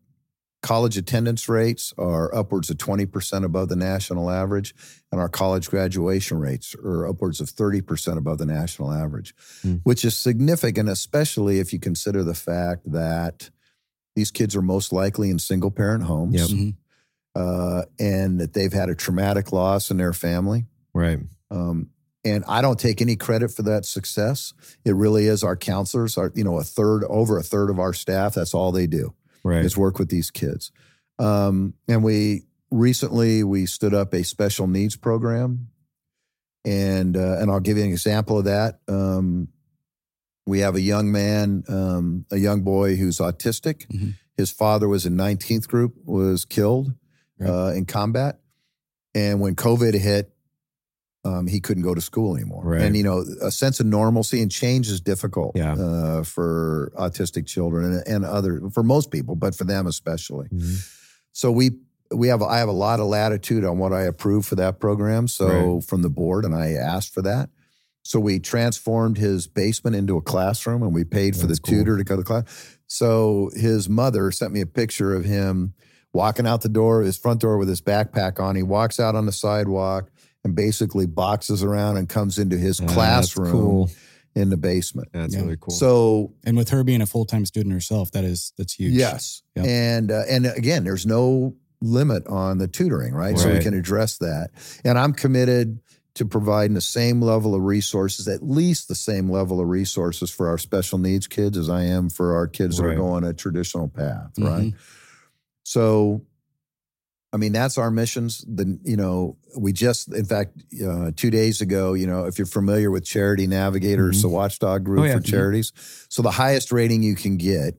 college attendance rates are upwards of 20% above the national average, and our college graduation rates are upwards of 30% above the national average, Hmm. which is significant, especially if you consider the fact that these kids are most likely in single parent homes Yep. Mhm. uh, and that they've had a traumatic loss in their family. Right. Um, and I don't take any credit for that success. It really is our counselors, our, you know, a third, over a third of our staff, that's all they do Right. is work with these kids. Um, and we recently we stood up a special needs program, and uh, and I'll give you an example of that. Um, we have a young man, um, a young boy who's autistic. Mhm. His father was in 19th group, was killed Right. uh, in combat, and when COVID hit. Um, he couldn't go to school anymore, Right. and you know a sense of normalcy and change is difficult Yeah. uh, for autistic children and, and other for most people, but for them especially. Mhm. So we we have I have a lot of latitude on what I approve for that program. So from the board, and I asked for that. So we transformed his basement into a classroom, and we paid for That's the cool. tutor to go to class. So his mother sent me a picture of him walking out the door, his front door with his backpack on. He walks out on the sidewalk and basically boxes around and comes into his Ah, that's classroom cool. in the basement. That's Yeah. really cool. So And with her being a full time student herself, that is that's huge. Yes, Yep. and uh, and again, there's no limit on the tutoring, right? So we can address that, and I'm committed to providing the same level of resources, at least the same level of resources for our special needs kids as I am for our kids that are going a traditional path, Mhm. right? So, I mean, that's our missions. The you know, we just, in fact, uh, two days ago, you know, if you're familiar with Charity Navigator, it's the watchdog group Oh, yeah. for Mhm. charities. So the highest rating you can get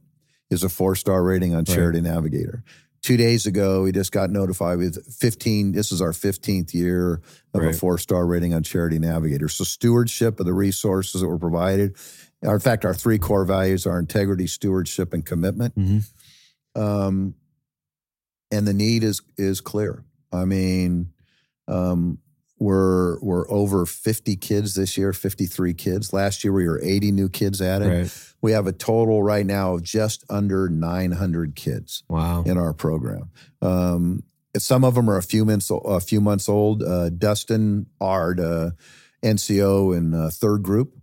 is a four star rating on Right. Charity Navigator. Two days ago, we just got notified with 15. This is our 15th year of a four star rating on Charity Navigator. So, stewardship of the resources that were provided. In fact, our three core values are integrity, stewardship, and commitment. Mhm. Um, and the need is is clear. I mean, um, we're we're over 50 kids this year, 53 kids. Last year we were 80 new kids added. Right. We have a total right now of just under 900 kids Wow. in our program. Um, some of them are a few months a few months old. Uh, Dustin Ard, uh, NCO in uh, third group,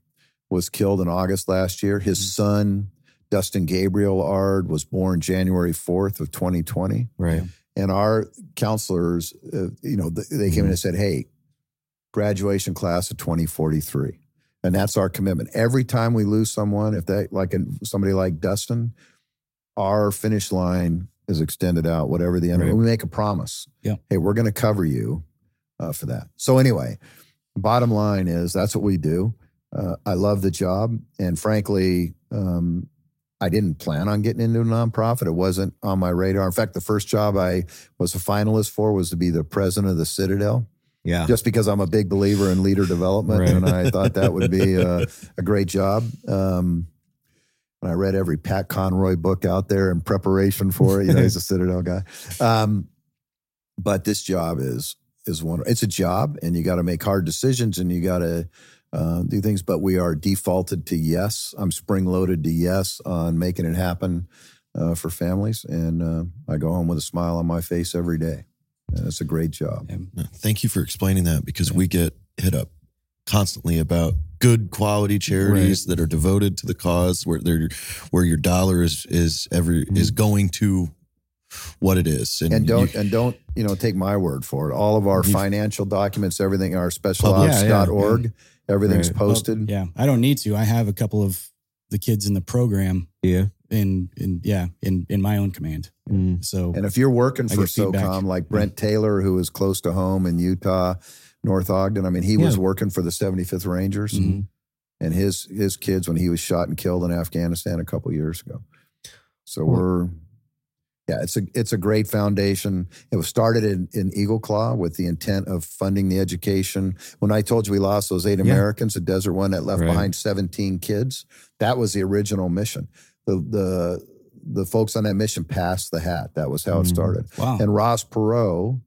was killed in August last year. His son, Dustin Gabriel Ard, was born January 4th of 2020 Right. and our counselors, uh, you know, they came in and said, "Hey, graduation class of 2043," and that's our commitment. Every time we lose someone, if they like somebody like Dustin, our finish line is extended out. Whatever the end, Right. we make a promise. Yeah. Hey, we're going to cover you uh, for that. So anyway, bottom line is that's what we do. Uh, I love the job, and frankly. Um, I didn't plan on getting into a nonprofit. It wasn't on my radar. In fact, the first job I was a finalist for was to be the president of the Citadel, Yeah. just because I'm a big believer in leader development, Right. and I thought that would be a, (laughs) a great job. Um, and I read every Pat Conroy book out there in preparation for it. You know, he's a (laughs) Citadel guy. Um, but this job is is one. It's a job, and you got to make hard decisions, and you got to uh, do things. But we are defaulted to yes. I'm spring loaded to yes on making it happen uh, for families, and uh, I go home with a smile on my face every day. And it's a great job. Yeah. Thank you for explaining that because we get hit up constantly about good quality charities that are devoted to the cause where they're where your dollar is is every is going to what it is Mm-hmm. And don't you- and don't you know take my word for it. All of our financial documents, everything, our Public- yeah, specialops.org, everything's Right. posted. Yeah. I don't need to. I have a couple of the kids in the program Yeah. In in yeah, in in my own command. Mm. So And if you're working for get feedback. SOCOM, like Brent Taylor, who is close to home in Utah, North Ogden, I mean, he was working for the 75th Rangers Mhm. and his his kids when he was shot and killed in Afghanistan a couple years ago. So Well- we're yeah, it's a it's a great foundation. It was started in, in Eagle Claw with the intent of funding the education. When I told you we lost those eight Yeah. Americans, the Desert One that left Right. behind 17 kids, that was the original mission. The the the folks on that mission passed the hat. That was how it Mhm. started. wow. And Ross Perot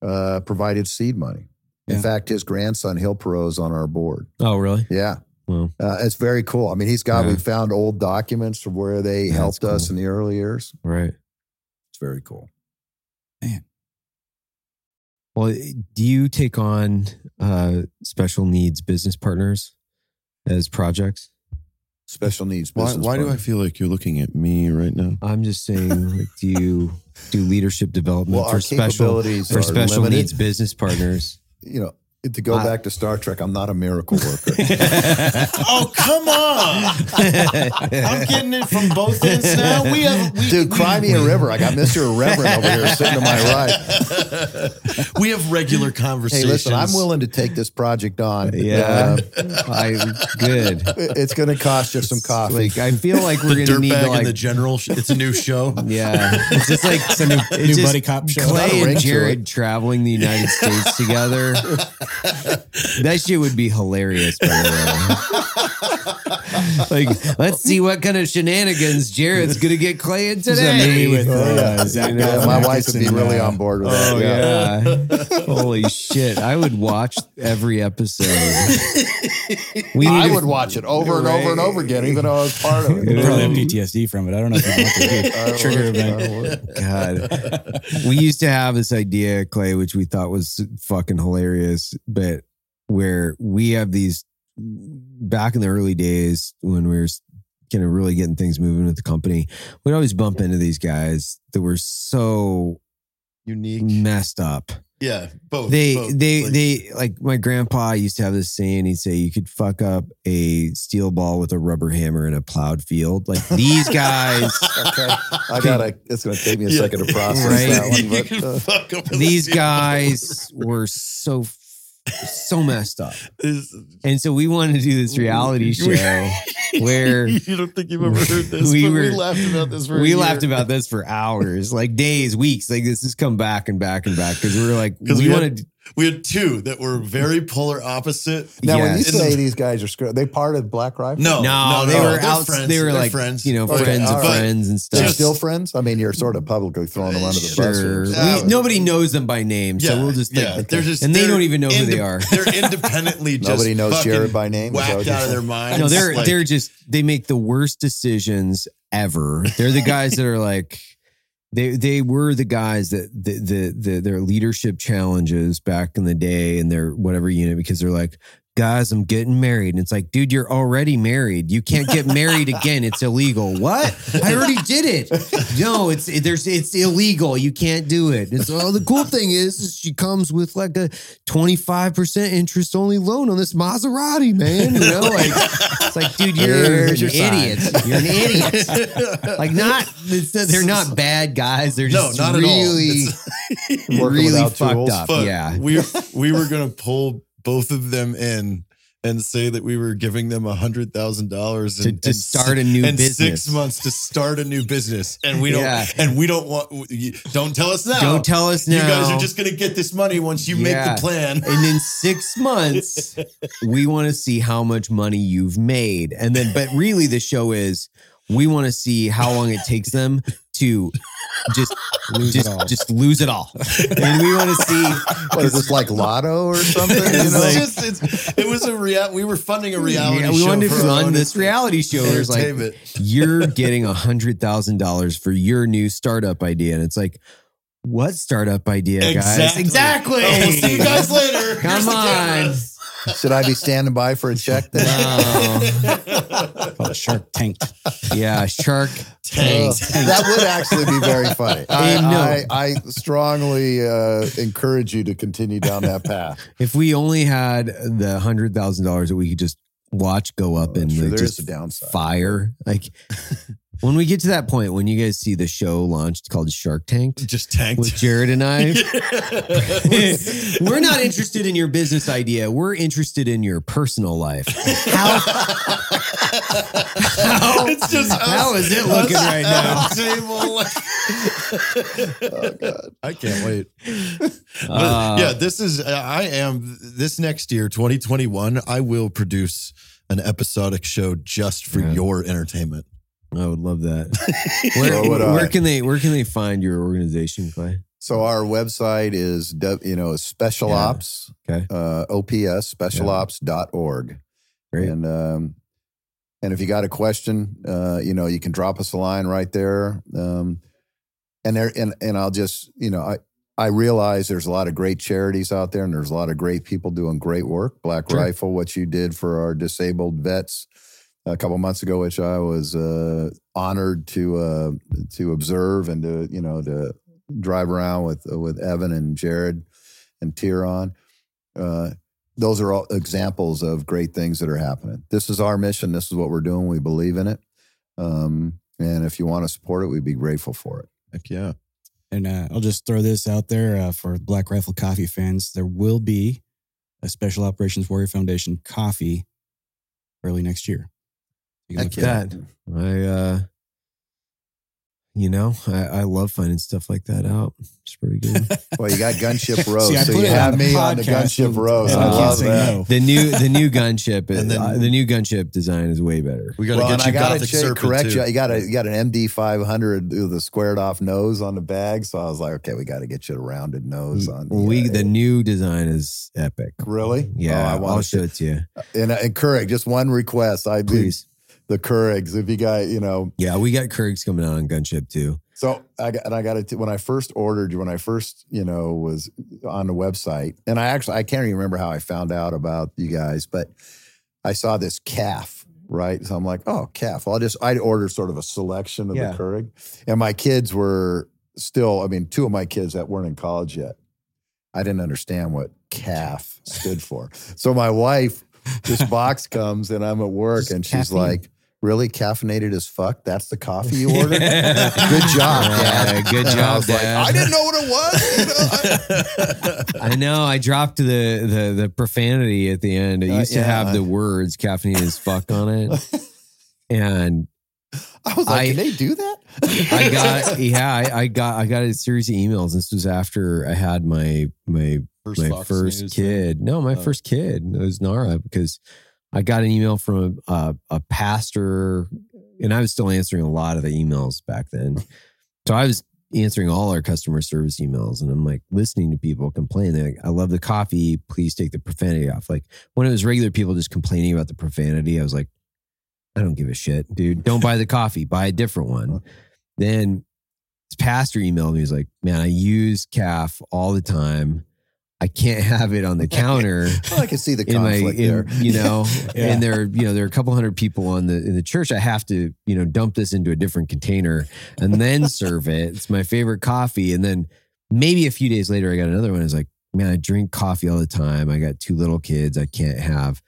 uh, provided seed money. In Yeah. fact, his grandson Hill Perot is on our board. Oh, really? Yeah. Well, Uh, it's very cool. I mean, he's got, Yeah. we found old documents from where they That's helped us in the early years. right. It's very cool. Man. Well, do you take on uh, special needs business partners as projects? Special needs Why, business. why do I partner. feel like you're looking at me right now? I'm just saying, like, do you do leadership development Well, for special capabilities for are special limited. needs business partners? You know, to go I- back to Star Trek, I'm not a miracle worker. (laughs) oh, come on. I'm getting it from both ends now. We have we, Dude, we- cry me a river. I got Mr. Irreverent over here sitting to my right. (laughs) we have regular conversations. Hey, conversations. listen, I'm willing to take this project on. Yeah, Uh, I good. it's going to cost you some coffee. Like I feel like we're gonna need to like the general. sh- It's a new show. yeah. It's just like some new, new buddy cop show. Clay and to Jared traveling the United States together. (laughs) That shit would be hilarious, by the way. like, let's see what kind of shenanigans Jared's gonna get Clay in that today. movie with Oh, uh, yeah. Zach Yeah, my wife would be really uh, on board with that. Oh yeah. Holy shit. I would watch every episode. We I need to- would watch it over and over and over again, even though I was part of You it. probably have PTSD from it. I don't know if you want to (laughs) I be trigger would- event. God. we used to have this idea, Clay, which we thought was fucking hilarious, but where we have these back in the early days when we were kind of really getting things moving with the company, we'd always bump into these guys that were so Unique. messed up. Yeah, both. They both. they Like, they like my grandpa used to have this saying. He'd say you could fuck up a steel ball with a rubber hammer in a plowed field. Like these (laughs) guys, Okay. I gotta. It's gonna take me a Yeah. second to process Right. that one. (laughs) But, uh, fuck up with these guys (laughs) were so so messed up. (laughs) And so we wanted to do this reality show (laughs) where (laughs) you don't think you've ever heard this? We but were- we laughed about this. For we laughed about this for hours, like days, weeks. Like this has come back and back and back because we were like, we, we, wanted. Had, we had two that were very polar opposite. now, when you Yes. say these guys are screwed, they part of Black Rifle. No, no, no, they no, were they're out. friends. They were They're like friends. you know, Okay, friends of right. friends and They're stuff. Still friends. I mean, you're sort of publicly throwing them under the bus. Sure. here. Yeah. We, nobody knows them by name, so Yeah, we'll just think, yeah. They're just and they they're don't even know who they are. (laughs) They're independently just Nobody knows fucking Jared by name. Is that what Whacked you're out of their saying? minds. No, they're Like, they're just they make the worst decisions ever. They're the guys that are like they they were the guys that the, the the their leadership challenges back in the day in their whatever unit because they're like guys I'm getting married and it's like dude you're already married you can't get married again it's illegal what I already did it no it's there's it's illegal you can't do it it's oh the cool thing is, is she comes with like a 25% interest only loan on this Maserati man you know like it's like, dude, you're Here's an your sign. idiot. You're an idiot. like, not it's, they're not bad guys. They're No, just not really, (laughs) really fucked tools. up. But yeah, we we were gonna pull both of them in and say that we were giving them a hundred thousand dollars To- to start a new and business. six months to start a new business, (laughs) and we don't Yeah. and we don't want. you- Don't tell us now. don't tell us now. You guys are just gonna get this money once you Yeah. make the plan. and in six (laughs) months, we want to see how much money you've made. And then, but really, the show is we want to see how long it takes them to just Lose just, it all. just lose it all. (laughs) And we want to see What is this like Lotto or (laughs) something? You It's know? like- just, it's, it was a real. We were funding a reality Yeah, we show. wanted to for our run own this reality show. It's like you're (laughs) getting a hundred thousand dollars for your new startup idea, and it's like, what startup idea, guys? Exactly. Oh, we'll see you guys later. Come Here's the on. Camera. Should I be standing by for a check then? (laughs) Wow. Called Shark Tank. yeah, Shark Tank. Uh, that would actually be very funny. I, I. I, I strongly uh, encourage you to continue down that path. If we only had the hundred thousand dollars that we could just watch go up and Sure, like, just a downside. fire, like when we get to that point, when you guys see the show launched called Shark Tank Just tanked. with Jared and I. (laughs) (laughs) We're not interested in your business idea. We're interested in your personal life. How, how, it's just how us- is it looking us right now? table, (laughs) Oh, God. I can't wait. Uh, yeah, this is. I am this next year, 2021. I will produce an episodic show just for Yeah. your entertainment. I would love that. (laughs) Where, So where can they where can they find your organization, Clay? So our website is, you know, special Yeah. ops, Okay. uh, OPS, specialops.org. Great. And, um, and if you got a question, uh, you know, you can drop us a line right there. Um, and there, and, and I'll just, you know, I, I realize there's a lot of great charities out there and there's a lot of great people doing great work. Black Sure. Rifle, what you did for our disabled vets a couple months ago, which I was uh, honored to uh, to observe and to you know to drive around with with Evan and Jared and Tieron. Uh, those are all examples of great things that are happening. This is our mission. This is what we're doing. We believe in it. Um, and if you want to support it, we'd be grateful for it. Heck yeah. And uh, I'll just throw this out there uh, for Black Rifle Coffee fans. There will be a Special Operations Warrior Foundation coffee early next year. You can Heck look for that. I uh you know, I, I love finding stuff like that out. It's pretty good. (laughs) Well, you got Gunship Rose, (laughs) See, I so put you it have me on the Gunship and- Rose. and I I can't love say that. no. the new the new gunship (laughs) And then- uh, the new gunship design is way better. We got to Well, get and you I gotta Gothic check- Serpent correct too. you. You got a you got an MD five hundred with a squared off nose on the bag. So I was like, okay, we got to get you a rounded nose on. The, we uh, the new design is epic. really, Yeah, Oh, I I'll show it to you. And and Keurig, just one request. I do Please. The Keurigs. If you got, you know, Yeah, we got Keurigs coming out on gunship too. So I got, and I got it when I first ordered, when I first, you know, was on the website, and I actually I can't even remember how I found out about you guys, but I saw this CAF, right? So I'm like, oh, CAF. Well, I just I ordered sort of a selection of Yeah. the Keurig, and my kids were still, I mean, two of my kids that weren't in college yet. I didn't understand what CAF stood for. So my wife, this box (laughs) comes, and I'm at work, Just and she's caffeine. like. Really caffeinated as fuck. That's the coffee you (laughs) ordered. Good job, Dad. Yeah, good And I job, like, Dad. I didn't know what it was. You know? I- (laughs) I know. I dropped the the the profanity at the end. It Uh, used to have the words caffeinated as fuck on it. (laughs) And I was like, I- can they do that? I got yeah, I, I got I got a series of emails. This was after I had my my First my Fox first News kid. No, my Oh. first kid. It was Nara because I got an email from a, a pastor, and I was still answering a lot of the emails back then. So I was answering all our customer service emails, and I'm like listening to people complain. They're like, "I love the coffee. Please take the profanity off." Like when it was regular people just complaining about the profanity, I was like, "I don't give a shit, dude. Don't buy the coffee. Buy a different one." Then this pastor emailed me. He's like, "Man, I use CAF all the time. I can't (laughs) have it on the counter." Well, I can see the in my, conflict in, there. you know, (laughs) Yeah. and there, you know, there are a couple hundred people on the in the church. I have to, you know, dump this into a different container and then serve it. It's my favorite coffee. And then maybe a few days later, I got another one. It's like, man, I drink coffee all the time. I got two little kids. I can't have,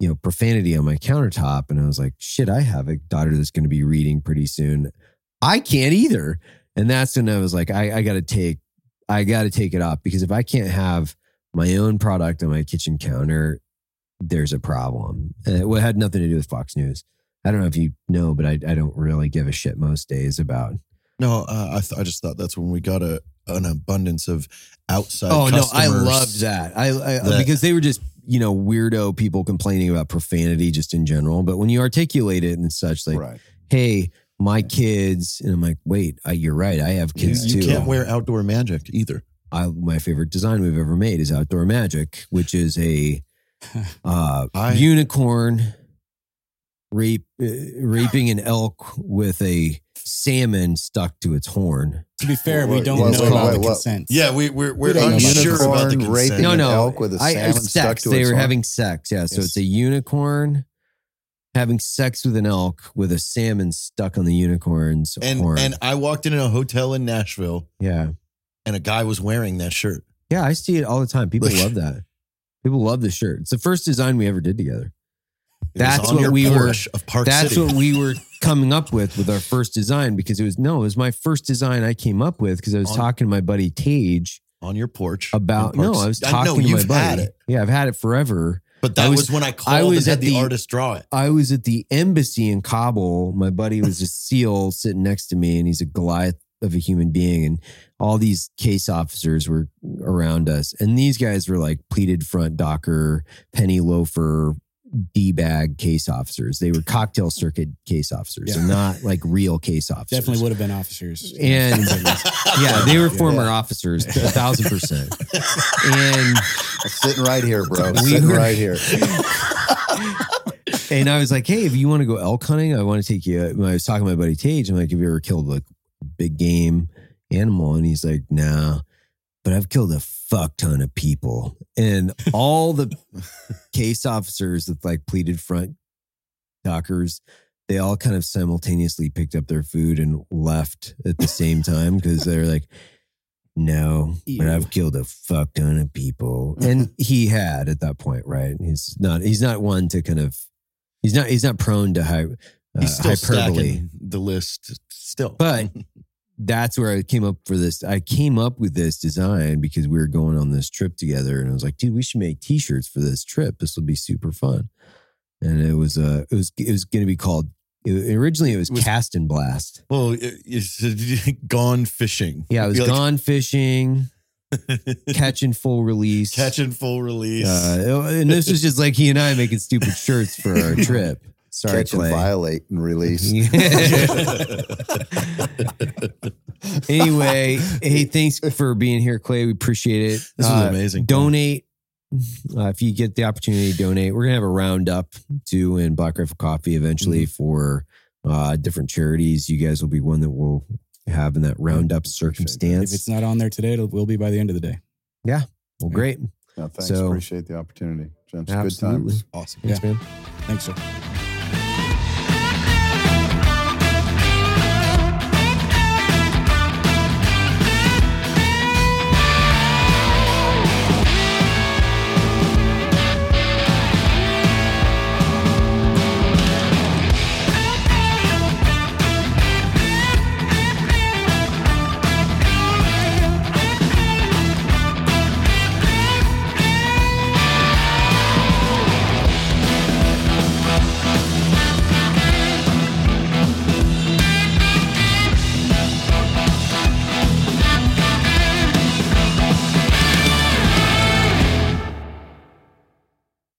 you know, profanity on my countertop. And I was like, shit, I have a daughter that's going to be reading pretty soon. I can't either. And that's when I was like, I, I got to take, I got to take it off because if I can't have my own product on my kitchen counter, there's a problem. And it had nothing to do with Fox News. I don't know if you know, but I, I don't really give a shit most days about. No, uh, I th- I just thought that's when we got a an abundance of outside. oh no, I loved that. I, I that- because they were just you know weirdo people complaining about profanity just in general. But when you articulate it and such, like, right. hey, my kids, and I'm like, wait, I, you're right. I have kids you too. You can't wear outdoor magic either. I, my favorite design we've ever made is Outdoor Magic, which is a (laughs) uh, I- unicorn rape, uh, raping an elk with a salmon stuck to its horn. To be fair, we don't what- know what- about what- the what- consent. Yeah, we we're we're We don't know about unsure about the unicorn raping consent. No, an elk with a I, salmon it's stuck to They its were horn? having sex. Yeah, so Yes. it's a unicorn having sex with an elk with a salmon stuck on the unicorn's And horn. and I walked into a hotel in Nashville, yeah, and a guy was wearing that shirt. yeah, I see it all the time. People (laughs) love that. People love the shirt. It's the first design we ever did together. It That's what we were- of Park That's City. what we were coming up with with our first design because it was no, it was my first design I came up with because I was On- talking to my buddy Tage on your porch about no, I was talking know to my buddy. had it, Yeah, I've had it forever. But that I was, was- when I called I was and had at the, the- artist draw it. I was at the embassy in Kabul. My buddy was a SEAL sitting next to me, and he's a Goliath of a human being. And all these case officers were around us. And these guys were like pleated front docker, penny loafer, D bag case officers. They were cocktail (laughs) circuit case officers, Yeah. and not like real case officers. Definitely would have been officers. And (laughs) yeah, they were former officers, a thousand percent. (laughs) And Sitting right here, bro. We Sitting were- right here. and I was like, hey, if you want to go elk hunting, I want to take you. When I was talking to my buddy Tage, I'm like, have you ever killed like a big game animal? And he's like, nah, but I've killed a fuck ton of people. And all the (laughs) case officers with like pleated front dockers, they all kind of simultaneously picked up their food and left at the same time because they're like, no, but I've killed a fuck ton of people. (laughs) And he had at that point, right? He's not he's not one to kind of he's not he's not prone to hy, uh, He's still hyperbole. the list still. But (laughs) that's where I came up for this. I came up with this design because we were going on this trip together, and I was like, "Dude, we should make T-shirts for this trip. This will be super fun." And it was uh, it was it was going to be called. It, originally, it was, It was- Cast and Blast. well, it- it's (laughs) gone fishing. Yeah, I was like, gone fishing, (laughs) catching full release, catching full release. Uh, and this was just like he and I making stupid shirts for our (laughs) trip. Sorry, Catch and violate and release. (laughs) (laughs) anyway, hey, (laughs) thanks for being here, Clay. We appreciate it. This was Uh, amazing. Donate. Uh, if you get the opportunity to donate, we're gonna have a roundup too in Black Rifle Coffee eventually Mm-hmm. for uh, different charities. You guys will be one that we'll have in that roundup that. circumstance. If it's not on there today, it will be by the end of the day. Yeah. Well, great. No, thanks. So- Appreciate the opportunity. Gents, good Absolutely. times. awesome. Thanks, man. Thanks, sir.